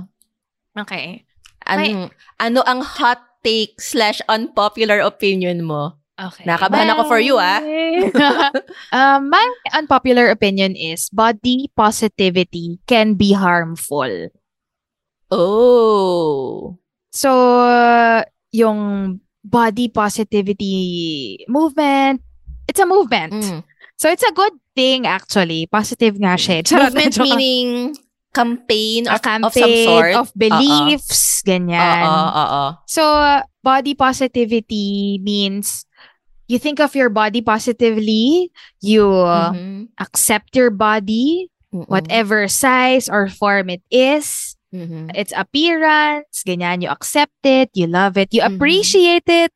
Okay. Ano, ano ang hot take slash unpopular opinion mo? Okay. Nakabahan ako for you, ah. um, my unpopular opinion is body positivity can be harmful. Oh. So, yung body positivity movement, it's a movement. Mm. So, it's a good thing actually. Positive nga siya. Charot, Movement meaning campaign of, campaign of some sort. of beliefs, ganyan. Oo, oo. So, body positivity means you think of your body positively, you Mhm. accept your body, Mm-mm. whatever size or form it is, Mhm. its appearance, ganyan, you accept it, you love it, you Mhm. appreciate it,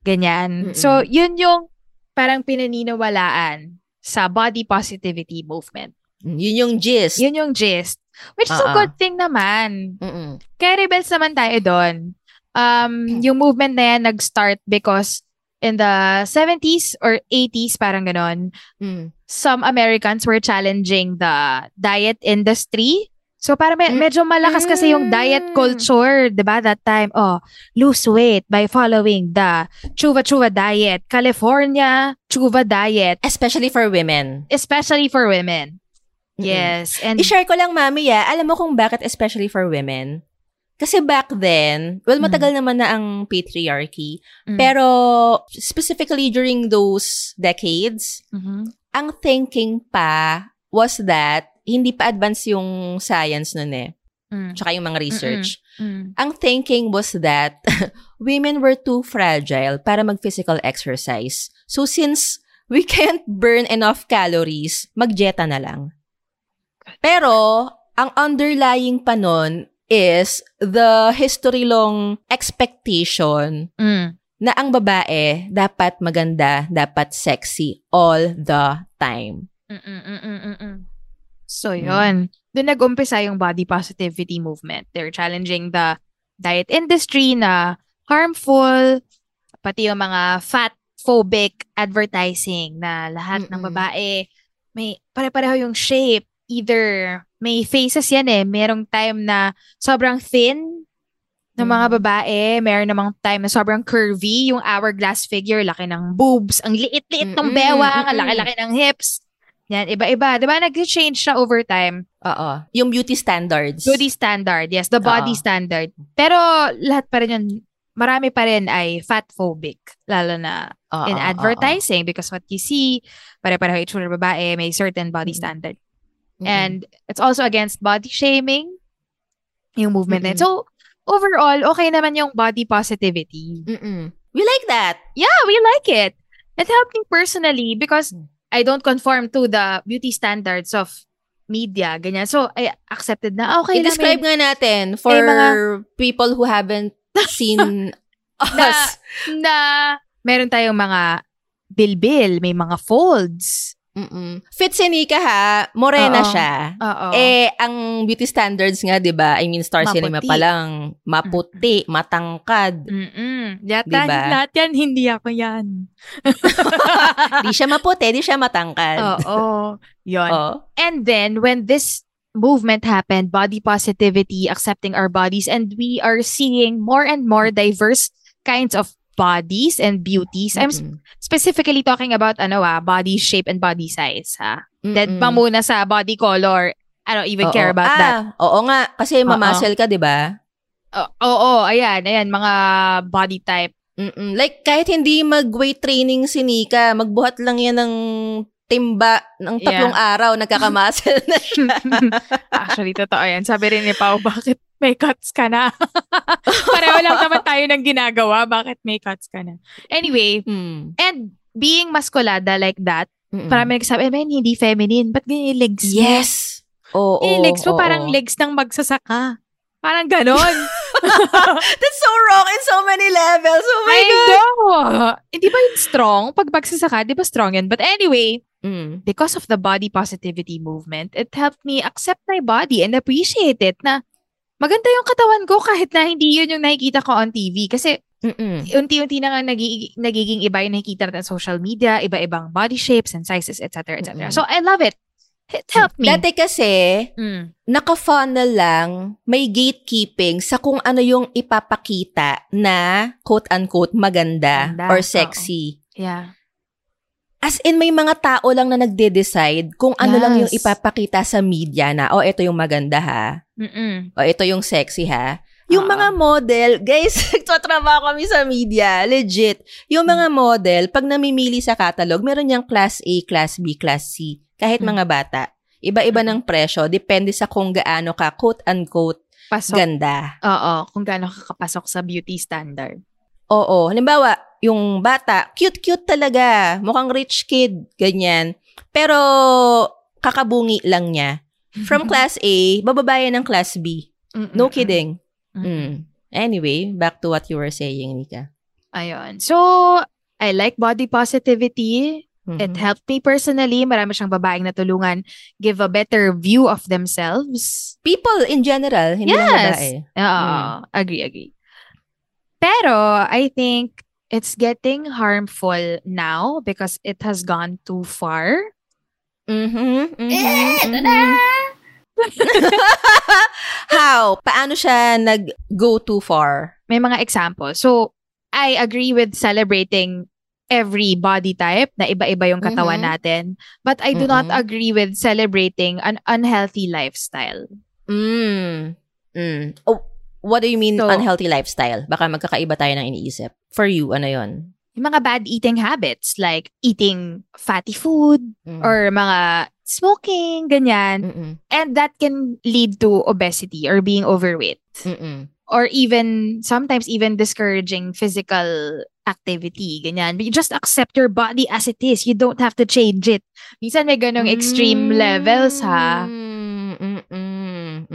Ganyan. Mm-mm. So, yun yung parang pinaniniwalaan sa body positivity movement. Yun yung gist. Yun yung gist. Which is a good thing naman. Mm-mm. Kaya rebels naman tayo doon. Um, yung movement na yan nag-start because in the 70s or 80s, parang ganon, Mm. some Americans were challenging the diet industry. So para me- Mm. medyo malakas kasi yung diet Mm. culture, 'di ba? That time, oh, lose weight by following the Chuva Chuva diet, California Chuva diet, Especially for women. especially for women. Yes, and I-share ko lang, mami, ah. Alam mo kung bakit especially for women? Kasi back then, well, Mm. matagal naman na ang patriarchy. Mm. Pero, specifically during those decades, Mhm. ang thinking pa was that hindi pa advance yung science nun eh. Mm. Tsaka yung mga research. Mm. Ang thinking was that women were too fragile para mag-physical exercise. So since we can't burn enough calories, mag-jeta na lang. Pero, ang underlying pa nun is the history long expectation Mm. na ang babae dapat maganda, dapat sexy all the time. Mm-mm-mm-mm-mm. So, Mm. yun. Doon nag-umpisa yung body positivity movement. They're challenging the diet industry na harmful, pati yung mga fat-phobic advertising na lahat ng Mm-mm. babae may pare-pareho yung shape. Either may faces yan eh. Merong time na sobrang thin ng mga Mm. babae. Meron namang time na sobrang curvy. Yung hourglass figure, laki ng boobs. Ang liit-liit ng bewang. Ang laki-laki ng hips. Yan, iba-iba. Di ba? Nag-change siya over time. Oo. Yung beauty standards. Beauty standard. Yes, the body Oo. standard. Pero lahat pa rin yun, marami pa rin ay fat-phobic. Lalo na Oo, in advertising because what you see, pare-pareho itsura babae, may certain body Mm. standard. oo. And it's also against body shaming, yung movement na yun. Mm-mm. So, overall, okay naman yung body positivity. Mm-mm. We like that. Yeah, we like it. It helped me personally because Mm. I don't conform to the beauty standards of media, ganyan. So, I accepted na, okay lang. I-describe nga natin for mga- people who haven't seen na, us. na meron tayong mga bilbil, may mga folds. Mm-mm. Fit si Nika ha, morena Oo. siya. Oo. Eh, ang beauty standards nga, di ba? I mean, Star Cinema Maputi. pa lang. Maputi, matangkad. Mm-mm. Yata, Diba? lahat yan, hindi ako yan. di siya maputi, di siya matangkad. Oo. Yun. Oh. And then, when this movement happened, body positivity, accepting our bodies, and we are seeing more and more diverse kinds of bodies and beauties. I'm Mm-mm. specifically talking about ano ah, body shape and body size ha. Dead Mm-mm. pa muna sa body color. I don't even Oo. care about ah, that. Oo nga, kasi mamuscle ka, di ba? O- Oo, ayan, ayan, mga body type. Mm-mm. Like, kahit hindi mag-weight training si Nika, magbuhat lang yan ng timba ng tatlong araw, nagkakamuscle na siya. Actually, totoo yan. Sabi rin ni Pao, bakit may cuts ka na? Pareho lang naman tayo ng ginagawa. Bakit may cuts ka na? Anyway, Mm. and being maskulada like that, Mm-mm. parang may nagsasabi, eh, man, hindi feminine. Ba't ganyan yung legs mo? Yes! Oo. Eh, legs mo oo. parang legs ng magsasaka. Parang ganon. That's so wrong in so many levels. Oh my I God! know. Hindi ba yun strong? Pag magsasaka, di ba strong yun? But anyway, Mm. because of the body positivity movement, it helped me accept my body and appreciate it na maganda yung katawan ko kahit na hindi yun yung nakikita ko on TV. Kasi Mm-mm. unti-unti na nga nagiging, nagiging iba yung nakikita natin sa social media, iba-ibang body shapes and sizes, etc. etc. Mm-mm. So, I love it. It helped me. Dati kasi, Mm. naka-funnel lang, may gatekeeping sa kung ano yung ipapakita na quote-unquote maganda Maganda, or oo. sexy. Yeah. As in, may mga tao lang na nagde-decide kung ano lang yung Yes. ipapakita sa media na, oh, ito yung maganda ha. Mm-mm. O, ito yung sexy ha. Yung Oo. mga model, guys, nagtatrabaho kami sa media, legit. Yung mga model, pag namimili sa catalog, meron niyang class A, class B, class C. Kahit Mm. mga bata. Iba-iba ng presyo, depende sa kung gaano ka, quote-unquote, Pasok. ganda. Oo, kung gaano kakapasok sa beauty standard. Oo. Halimbawa, yung bata, cute-cute talaga. Mukhang rich kid. Ganyan. Pero, kakabungi lang niya. From class A, bababayan ng class B. No kidding. Mm. Mm. Anyway, back to what you were saying, Nika. Ayun. So, I like body positivity. It Mhm. helped me personally. Marami siyang babaeng natulungan give a better view of themselves. People in general, hindi lang Yes. babae. Oo. Agree, agree. Pero, I think it's getting harmful now because it has gone too far. Mhm. mhm, Eh, mhm. na! How? Paano siya nag-go too far? May mga example. So, I agree with celebrating every body type na iba-iba yung katawan Mhm. natin. But I do not Mm-mm. agree with celebrating an unhealthy lifestyle. Mm. Mm. Oh, what do you mean So- unhealthy lifestyle? Baka magkakaiba tayo ng iniisip. For you, ano yon? Yung mga bad eating habits like eating fatty food Mm. or mga smoking, ganyan. Mm-mm. And that can lead to obesity or being overweight. Mm-mm. Or even, sometimes even discouraging physical activity, ganyan. But you just accept your body as it is. You don't have to change it. Minsan may ganong extreme levels, ha?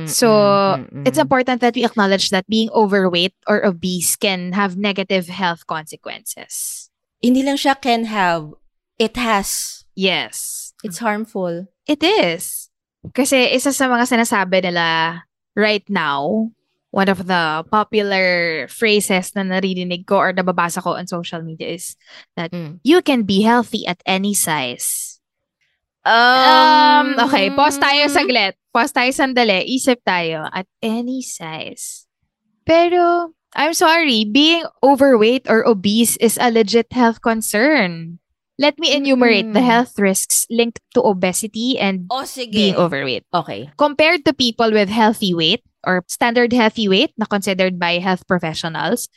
So, mm, It's important that we acknowledge that being overweight or obese can have negative health consequences. Hindi lang siya can have, it has. Yes. It's harmful. It is. Kasi isa sa mga sinasabi nila right now, one of the popular phrases na naririnig ko or nababasa ko on social media is that Mm. you can be healthy at any size. Um, Um, okay, pause tayo saglit. Pause tayo sandali. Isip tayo at any size. Pero, I'm sorry, being overweight or obese is a legit health concern. Let me enumerate the Mm. health risks linked to obesity and Oh, sige. being overweight. Okay. Compared to people with healthy weight or standard healthy weight na considered by health professionals,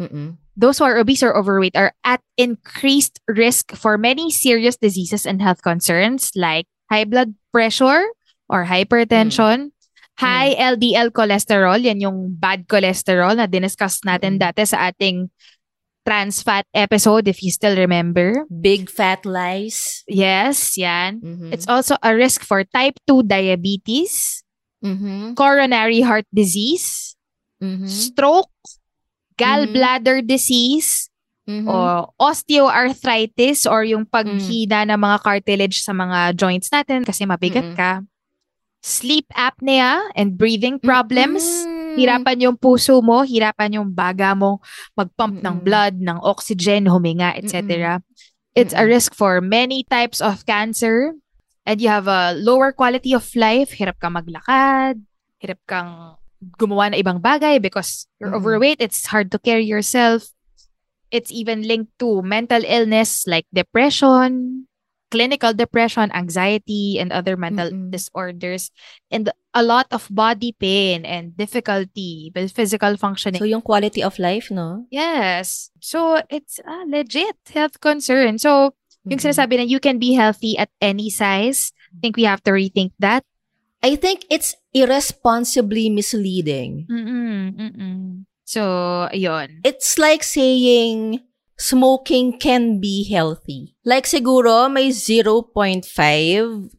Mm-mm. Those who are obese or overweight are at increased risk for many serious diseases and health concerns like high blood pressure or hypertension, high LDL cholesterol, yan yung bad cholesterol na diniscuss natin Mm. dati sa ating trans fat episode if you still remember. Big fat lies. Yes, yan. Mhm. It's also a risk for type 2 diabetes, Mhm. coronary heart disease, Mhm. stroke, gallbladder disease, Mhm. o osteoarthritis or yung paghina ng mga cartilage sa mga joints natin kasi mabigat Mm-mm. ka. Sleep apnea and breathing problems. Mm. Hirapan yung puso mo, hirapan yung baga mo mag-pump ng Mm-mm. blood, ng oxygen, huminga, etc. It's a risk for many types of cancer and you have a lower quality of life. Hirap kang maglakad, hirap kang gumawa ng ibang bagay because you're Mm-mm. overweight. It's hard to carry yourself. It's even linked to mental illness like depression, clinical depression, anxiety, and other mental Mm-mm. disorders, and a lot of body pain and difficulty with physical functioning. So, yung quality of life, no? Yes. So, it's a legit health concern. So, yung Mhm. sinasabi na you can be healthy at any size, I think we have to rethink that. I think it's irresponsibly misleading. Mm-mm, mm-mm. So, ayun. It's like saying smoking can be healthy. Like siguro may 0.5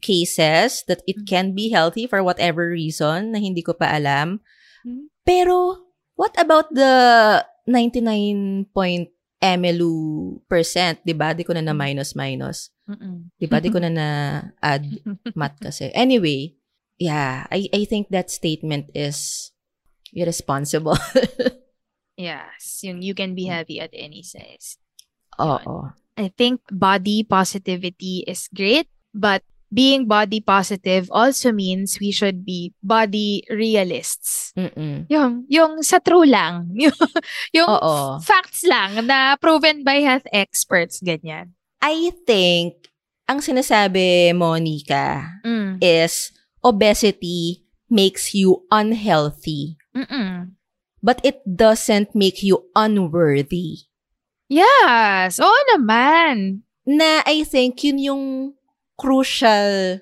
cases that it can be healthy for whatever reason na hindi ko pa alam. Hmm. Pero what about the 99 point MLU percent, 'di ba? Di ko na na minus minus. Mm-mm. 'Di ba? Di ko na na add math kasi. Anyway, yeah, I I think that statement is irresponsible. Yes. Yung you can be healthy at any size. Oo. I think body positivity is great, but being body positive also means we should be body realists. Mm-mm. Yung, yung sa true lang. Yung, yung Oo. facts lang na proven by health experts, ganyan. I think ang sinasabi mo, Nika, Mm. is obesity makes you unhealthy, Mm-mm. but it doesn't make you unworthy. Yes. Oo naman. Na I think yun yung crucial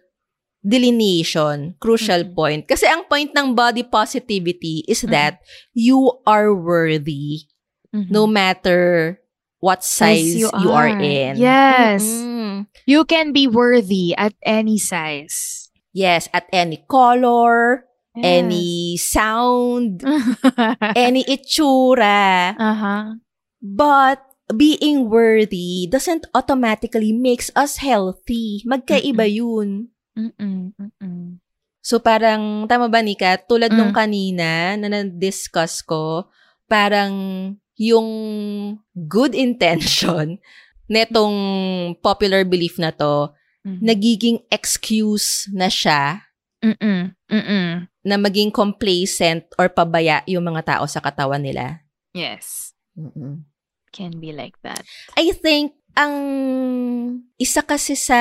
delineation, crucial Mm-mm. point. Kasi ang point ng body positivity is Mm-mm. that you are worthy Mhm. no matter what size you, are. in. Yes. Mm-mm. You can be worthy at any size. Yes, at any color, Yes. any sound, any itsura. uh-huh. But being worthy doesn't automatically makes us healthy. Magkaiba yun. Mm-mm. Mm-mm. So parang, tama ba Nika? Tulad nung Mm. kanina na na-discuss ko, parang yung good intention netong popular belief na to, Mhm. nagiging excuse na siya Mm-mm. Mm-mm. na maging complacent or pabaya yung mga tao sa katawan nila. Yes. Can be like that. I think ang isa kasi sa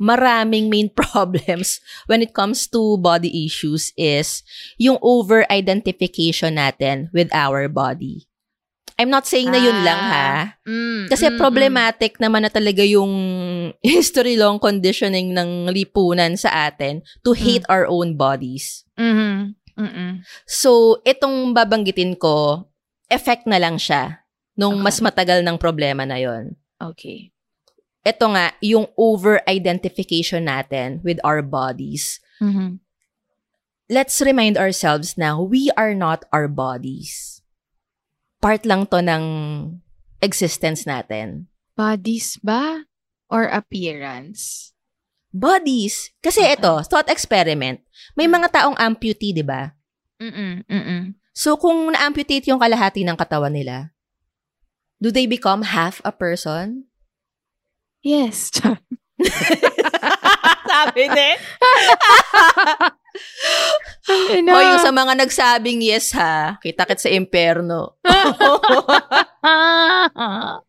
maraming main problems when it comes to body issues is yung over-identification natin with our body. I'm not saying na yun lang ha. Mm, Kasi mm, problematic naman na talaga yung history long conditioning ng lipunan sa atin to hate our own bodies. mm. Mhm. Mm-mm. So, itong babanggitin ko, effect na lang siya nung Okay. mas matagal ng problema na yon. Okay. Ito nga, yung over-identification natin with our bodies. Mhm. Let's remind ourselves na we are not our bodies. Part lang to ng existence natin. Bodies ba? Or appearance? Bodies. Kasi Okay. ito, thought experiment. May mga taong amputee, di ba? Mm-mm. Mm-mm. So, kung na-amputate yung kalahati ng katawan nila, do they become half a person? Yes. Sabi ni. Ina. O yung sa mga nagsabing yes ha, kita-kit sa imperno.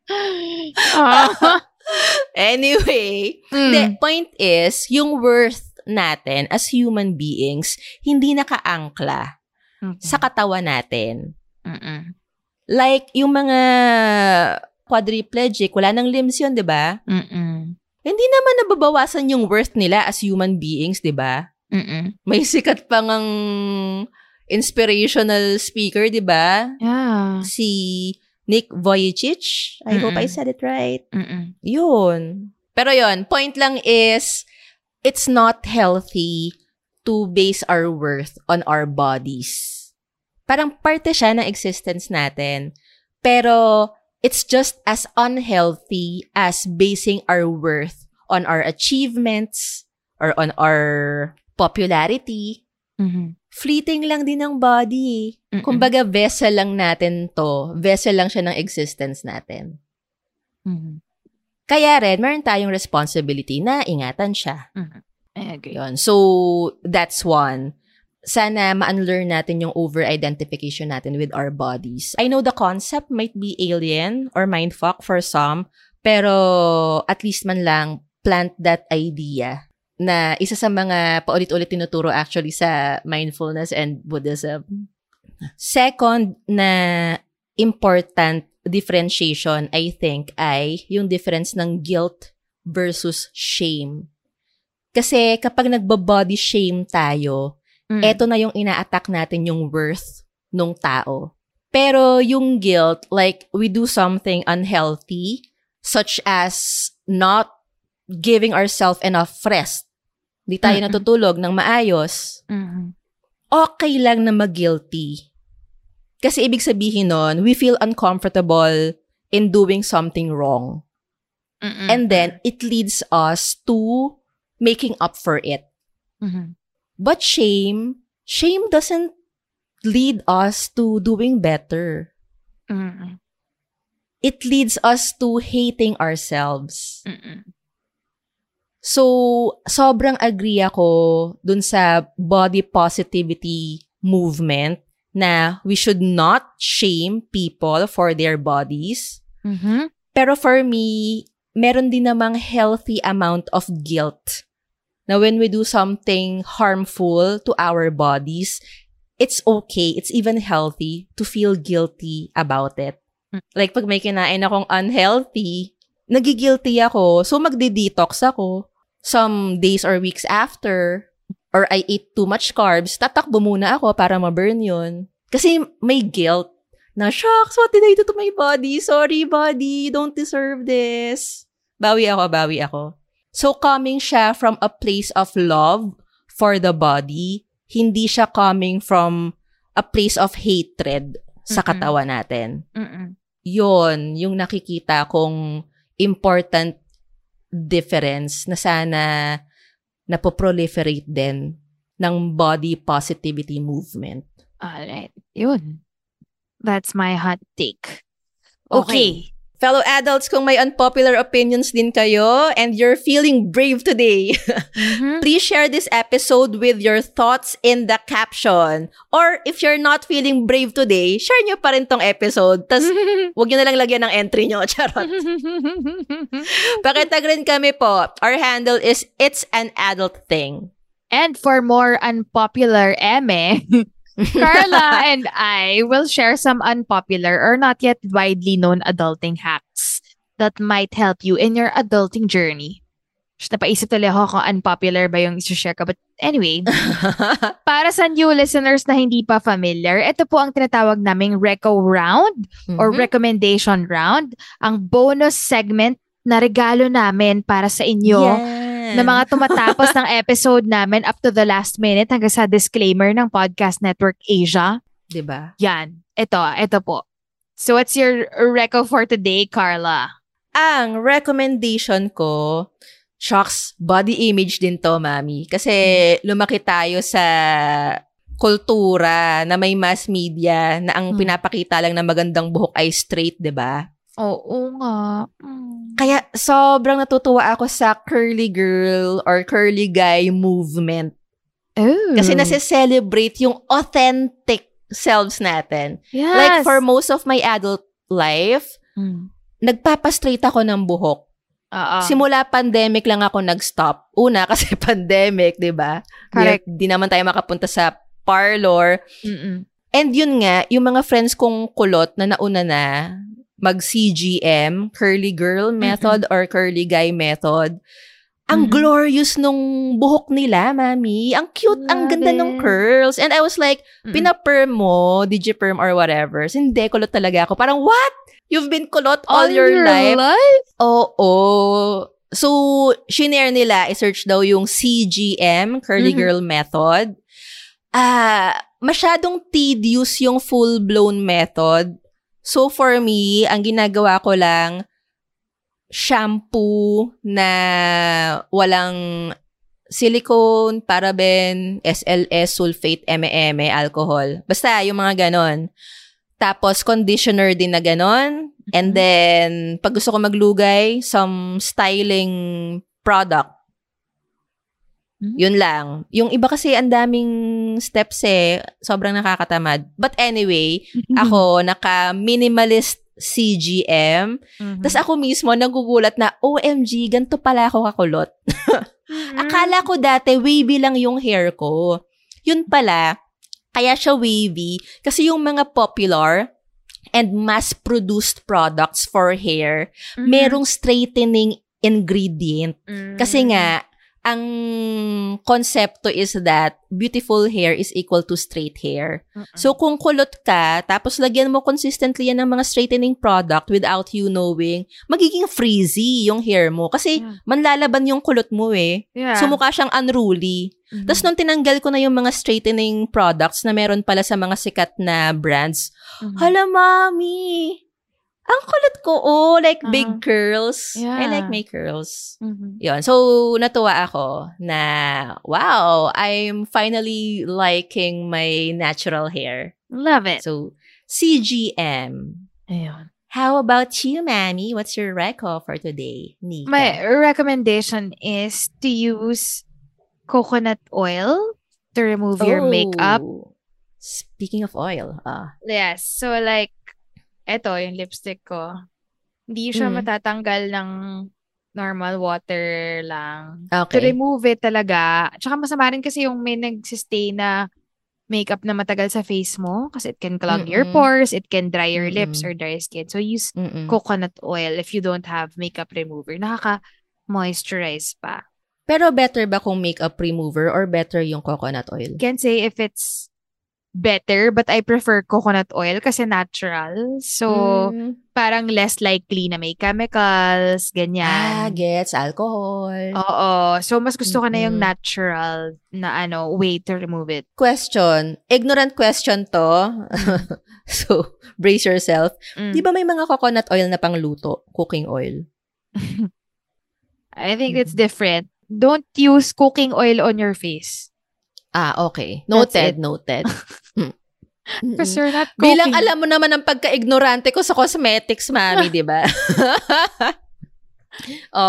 Anyway, Mm. the point is, yung worth natin as human beings, hindi nakaangkla Mm-mm. sa katawan natin. Mm-mm. Like, yung mga quadriplegic, wala nang limbs yun, di ba? Hindi naman nababawasan yung worth nila as human beings, di ba? Mm-mm. May sikat pang ang inspirational speaker, di ba? Yeah. Si Nick Vujicic. I hope I Mm-mm. said it right. Mm-mm. Yun. Pero yun, point lang is, it's not healthy to base our worth on our bodies. Parang parte siya ng existence natin. Pero, it's just as unhealthy as basing our worth on our achievements or on our popularity. Mhm. Fleeting lang din ng body. Mm-mm. Kumbaga, vessel lang natin to. Vessel lang siya ng existence natin. Mhm. Kaya rin, meron tayong responsibility na ingatan siya. Mhm. I agree. Yun. So, that's one. Sana ma-unlearn natin yung over-identification natin with our bodies. I know the concept might be alien or mindfuck for some, pero at least man lang plant that idea na isa sa mga paulit-ulit tinuturo actually sa mindfulness and Buddhism. Second na important differentiation, I think, ay yung difference ng guilt versus shame. Kasi kapag nagba-body shame tayo, Mm. eto na yung ina-attack natin yung worth nung tao. Pero yung guilt, like we do something unhealthy, such as not giving ourselves enough rest. Di tayo Mm-mm. natutulog ng maayos. Mhm. Okay lang na mag-guilty. Kasi ibig sabihin nun, we feel uncomfortable in doing something wrong. Mm-mm. And then, it leads us to making up for it. Mhm. But shame, shame doesn't lead us to doing better. Mm-mm. It leads us to hating ourselves. Mm-mm. So, sobrang agree ako dun sa body positivity movement na we should not shame people for their bodies. Mhm. Pero for me, meron din namang healthy amount of guilt na when we do something harmful to our bodies, it's okay, it's even healthy to feel guilty about it. Mm. Like pag may kinain akong unhealthy, nagigilty ako, so magde-detox ako. Some days or weeks after, or I eat too much carbs, tatakbo muna ako para ma-burn yun. Kasi may guilt na, shucks, what did I do to my body? Sorry, body, you don't deserve this. Bawi ako, bawi ako. So, coming siya from a place of love for the body, hindi siya coming from a place of hatred sa Mm-mm. katawan natin. Mm-mm. yon yung nakikita kong important difference na sana napoproliferate din ng body positivity movement. Alright. Yun. That's my hot take. Okay. Fellow adults, kung may unpopular opinions din kayo and you're feeling brave today, Mhm. please share this episode with your thoughts in the caption. Or if you're not feeling brave today, share nyo pa rin tong episode. Tapos, huwag nyo na lang lagyan ng entry nyo. Charot. Pakitag rin kami po. Our handle is It's an Adult Thing. and for more unpopular eme, Carla and I will share some unpopular or not yet widely known adulting hacks that might help you in your adulting journey. Just napaisip tuloy ako kung unpopular ba yung isi-share ka. But anyway, para sa new listeners na hindi pa familiar, ito po ang tinatawag naming Reco Round or Mhm. Recommendation Round, ang bonus segment na regalo namin para sa inyo Yan. na mga tumatapos ng episode namin up to the last minute hanggang sa disclaimer ng Podcast Network Asia. Diba? Yan. Ito, ito po. So what's your reco for today, Carla? Ang recommendation ko, shocks, body image din to, mami. Kasi lumaki tayo sa kultura na may mass media na ang Hmm. pinapakita lang na magandang buhok ay straight, 'di ba? Oo nga. Mm. Kaya sobrang natutuwa ako sa curly girl or curly guy movement. Oh. Kasi nase-celebrate yung authentic selves natin. yes. Like for most of my adult life, Mm. nagpapastraight ako ng buhok. Oo. Simula pandemic lang ako nag-stop. Una, kasi pandemic, di ba? Correct. Di, di naman tayo makapunta sa parlor. Mm-mm. And yun nga, yung mga friends kong kulot na nauna na, mag-CGM, curly girl method or curly guy method, ang Mhm. glorious nung buhok nila, mami. Ang cute, ang Love ganda nung it. curls. And I was like, Mm-mm. pinaperm mo, digiperm or whatever. So, hindi, kulot talaga ako. Parang, what? You've been kulot all, your, life? Oo. So, shinare nila, i-search daw yung CGM, Curly Mhm. Girl Method. Ah, masyadong tedious yung full-blown method. So, for me, ang ginagawa ko lang, shampoo na walang silicone, paraben, SLS, sulfate, ME, alcohol. Basta, yung mga ganon. Tapos, conditioner din na ganon. And Mhm. then, pag gusto ko maglugay, some styling product. Mhm. Yun lang. Yung iba kasi ang daming steps eh. Sobrang nakakatamad. But anyway, ako, naka-minimalist CGM. Mhm. Tapos ako mismo, nagugulat na, OMG, ganito pala ako kakulot. Mhm. Akala ko dati, wavy lang yung hair ko. Yun pala, kaya siya wavy. Kasi yung mga popular and mass-produced products for hair, Mhm. merong straightening ingredient. Mm. Kasi nga, ang konsepto is that beautiful hair is equal to straight hair. Mm-mm. So, kung kulot ka, tapos lagyan mo consistently yan ng mga straightening product without you knowing, magiging frizzy yung hair mo. Kasi Yeah. manlalaban yung kulot mo eh. yeah. So, mukha siyang unruly. Mhm. Tapos, nung tinanggal ko na yung mga straightening products na meron pala sa mga sikat na brands, Mhm. hala, mami! Ang kulot ko, oh, like big Uh-huh. curls. I like my curls. Mhm. Yun. So, natuwa ako na, wow, I'm finally liking my natural hair. Love it. So, CGM. Ayun. How about you, Mammy? What's your reco for today, Nika? My recommendation is to use coconut oil to remove your makeup. Oh. Speaking of oil, ah. Yes. So like, eto, yung lipstick ko. Hindi siya Mm. matatanggal ng normal water lang. To Okay. remove it talaga. Tsaka masama rin kasi yung may nagsistay na makeup na matagal sa face mo kasi it can clog your Mm-mm. pores, it can dry your lips Mm-mm. or dry skin. So use Mm-mm. coconut oil if you don't have makeup remover. Nakaka-moisturize pa. Pero better ba kung makeup remover or better yung coconut oil? Can say if it's better but I prefer coconut oil kasi natural. So, Mm. parang less likely na may chemicals, ah, ganyan. gets alcohol. Oo. So, mas gusto ko na yung natural na ano, way to remove it. Question. Ignorant question to. so, brace yourself. Mm. Di ba may mga coconut oil na pangluto? Cooking oil? I think it's Mm-hmm. different. Don't use cooking oil on your face. Ah, okay. Noted, noted. Mm. Because you're not cooking. Bilang alam mo naman ang pagka-ignorante ko sa cosmetics, mami, di ba?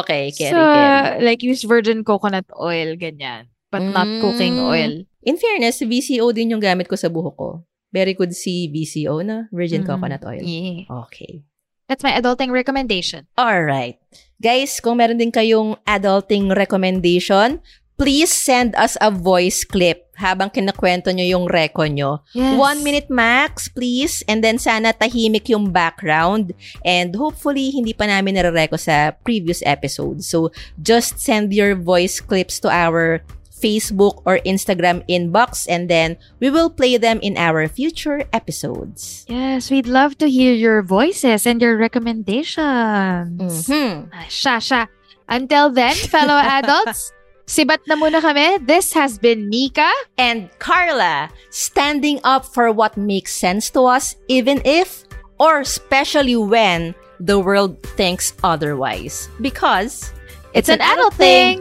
okay, carry, so, carry. like, use virgin coconut oil, ganyan. But not cooking Mm. oil. In fairness, VCO din yung gamit ko sa buhok ko. Very good si VCO na virgin Mm. coconut oil. Yeah. Okay. That's my adulting recommendation. Alright. Guys, kung meron din kayong adulting recommendation, please send us a voice clip habang kinakwento nyo yung reco nyo. Yes. One minute max, please. And then sana tahimik yung background. And hopefully, hindi pa namin nare-reco sa previous episodes. So, just send your voice clips to our Facebook or Instagram inbox and then we will play them in our future episodes. Yes, we'd love to hear your voices and your recommendations. Mhm. Ah, Siya, siya. Until then, fellow adults, sibat na muna kami. This has been Nika. and Carla standing up for what makes sense to us, even if or especially when the world thinks otherwise. Because It's an adult thing.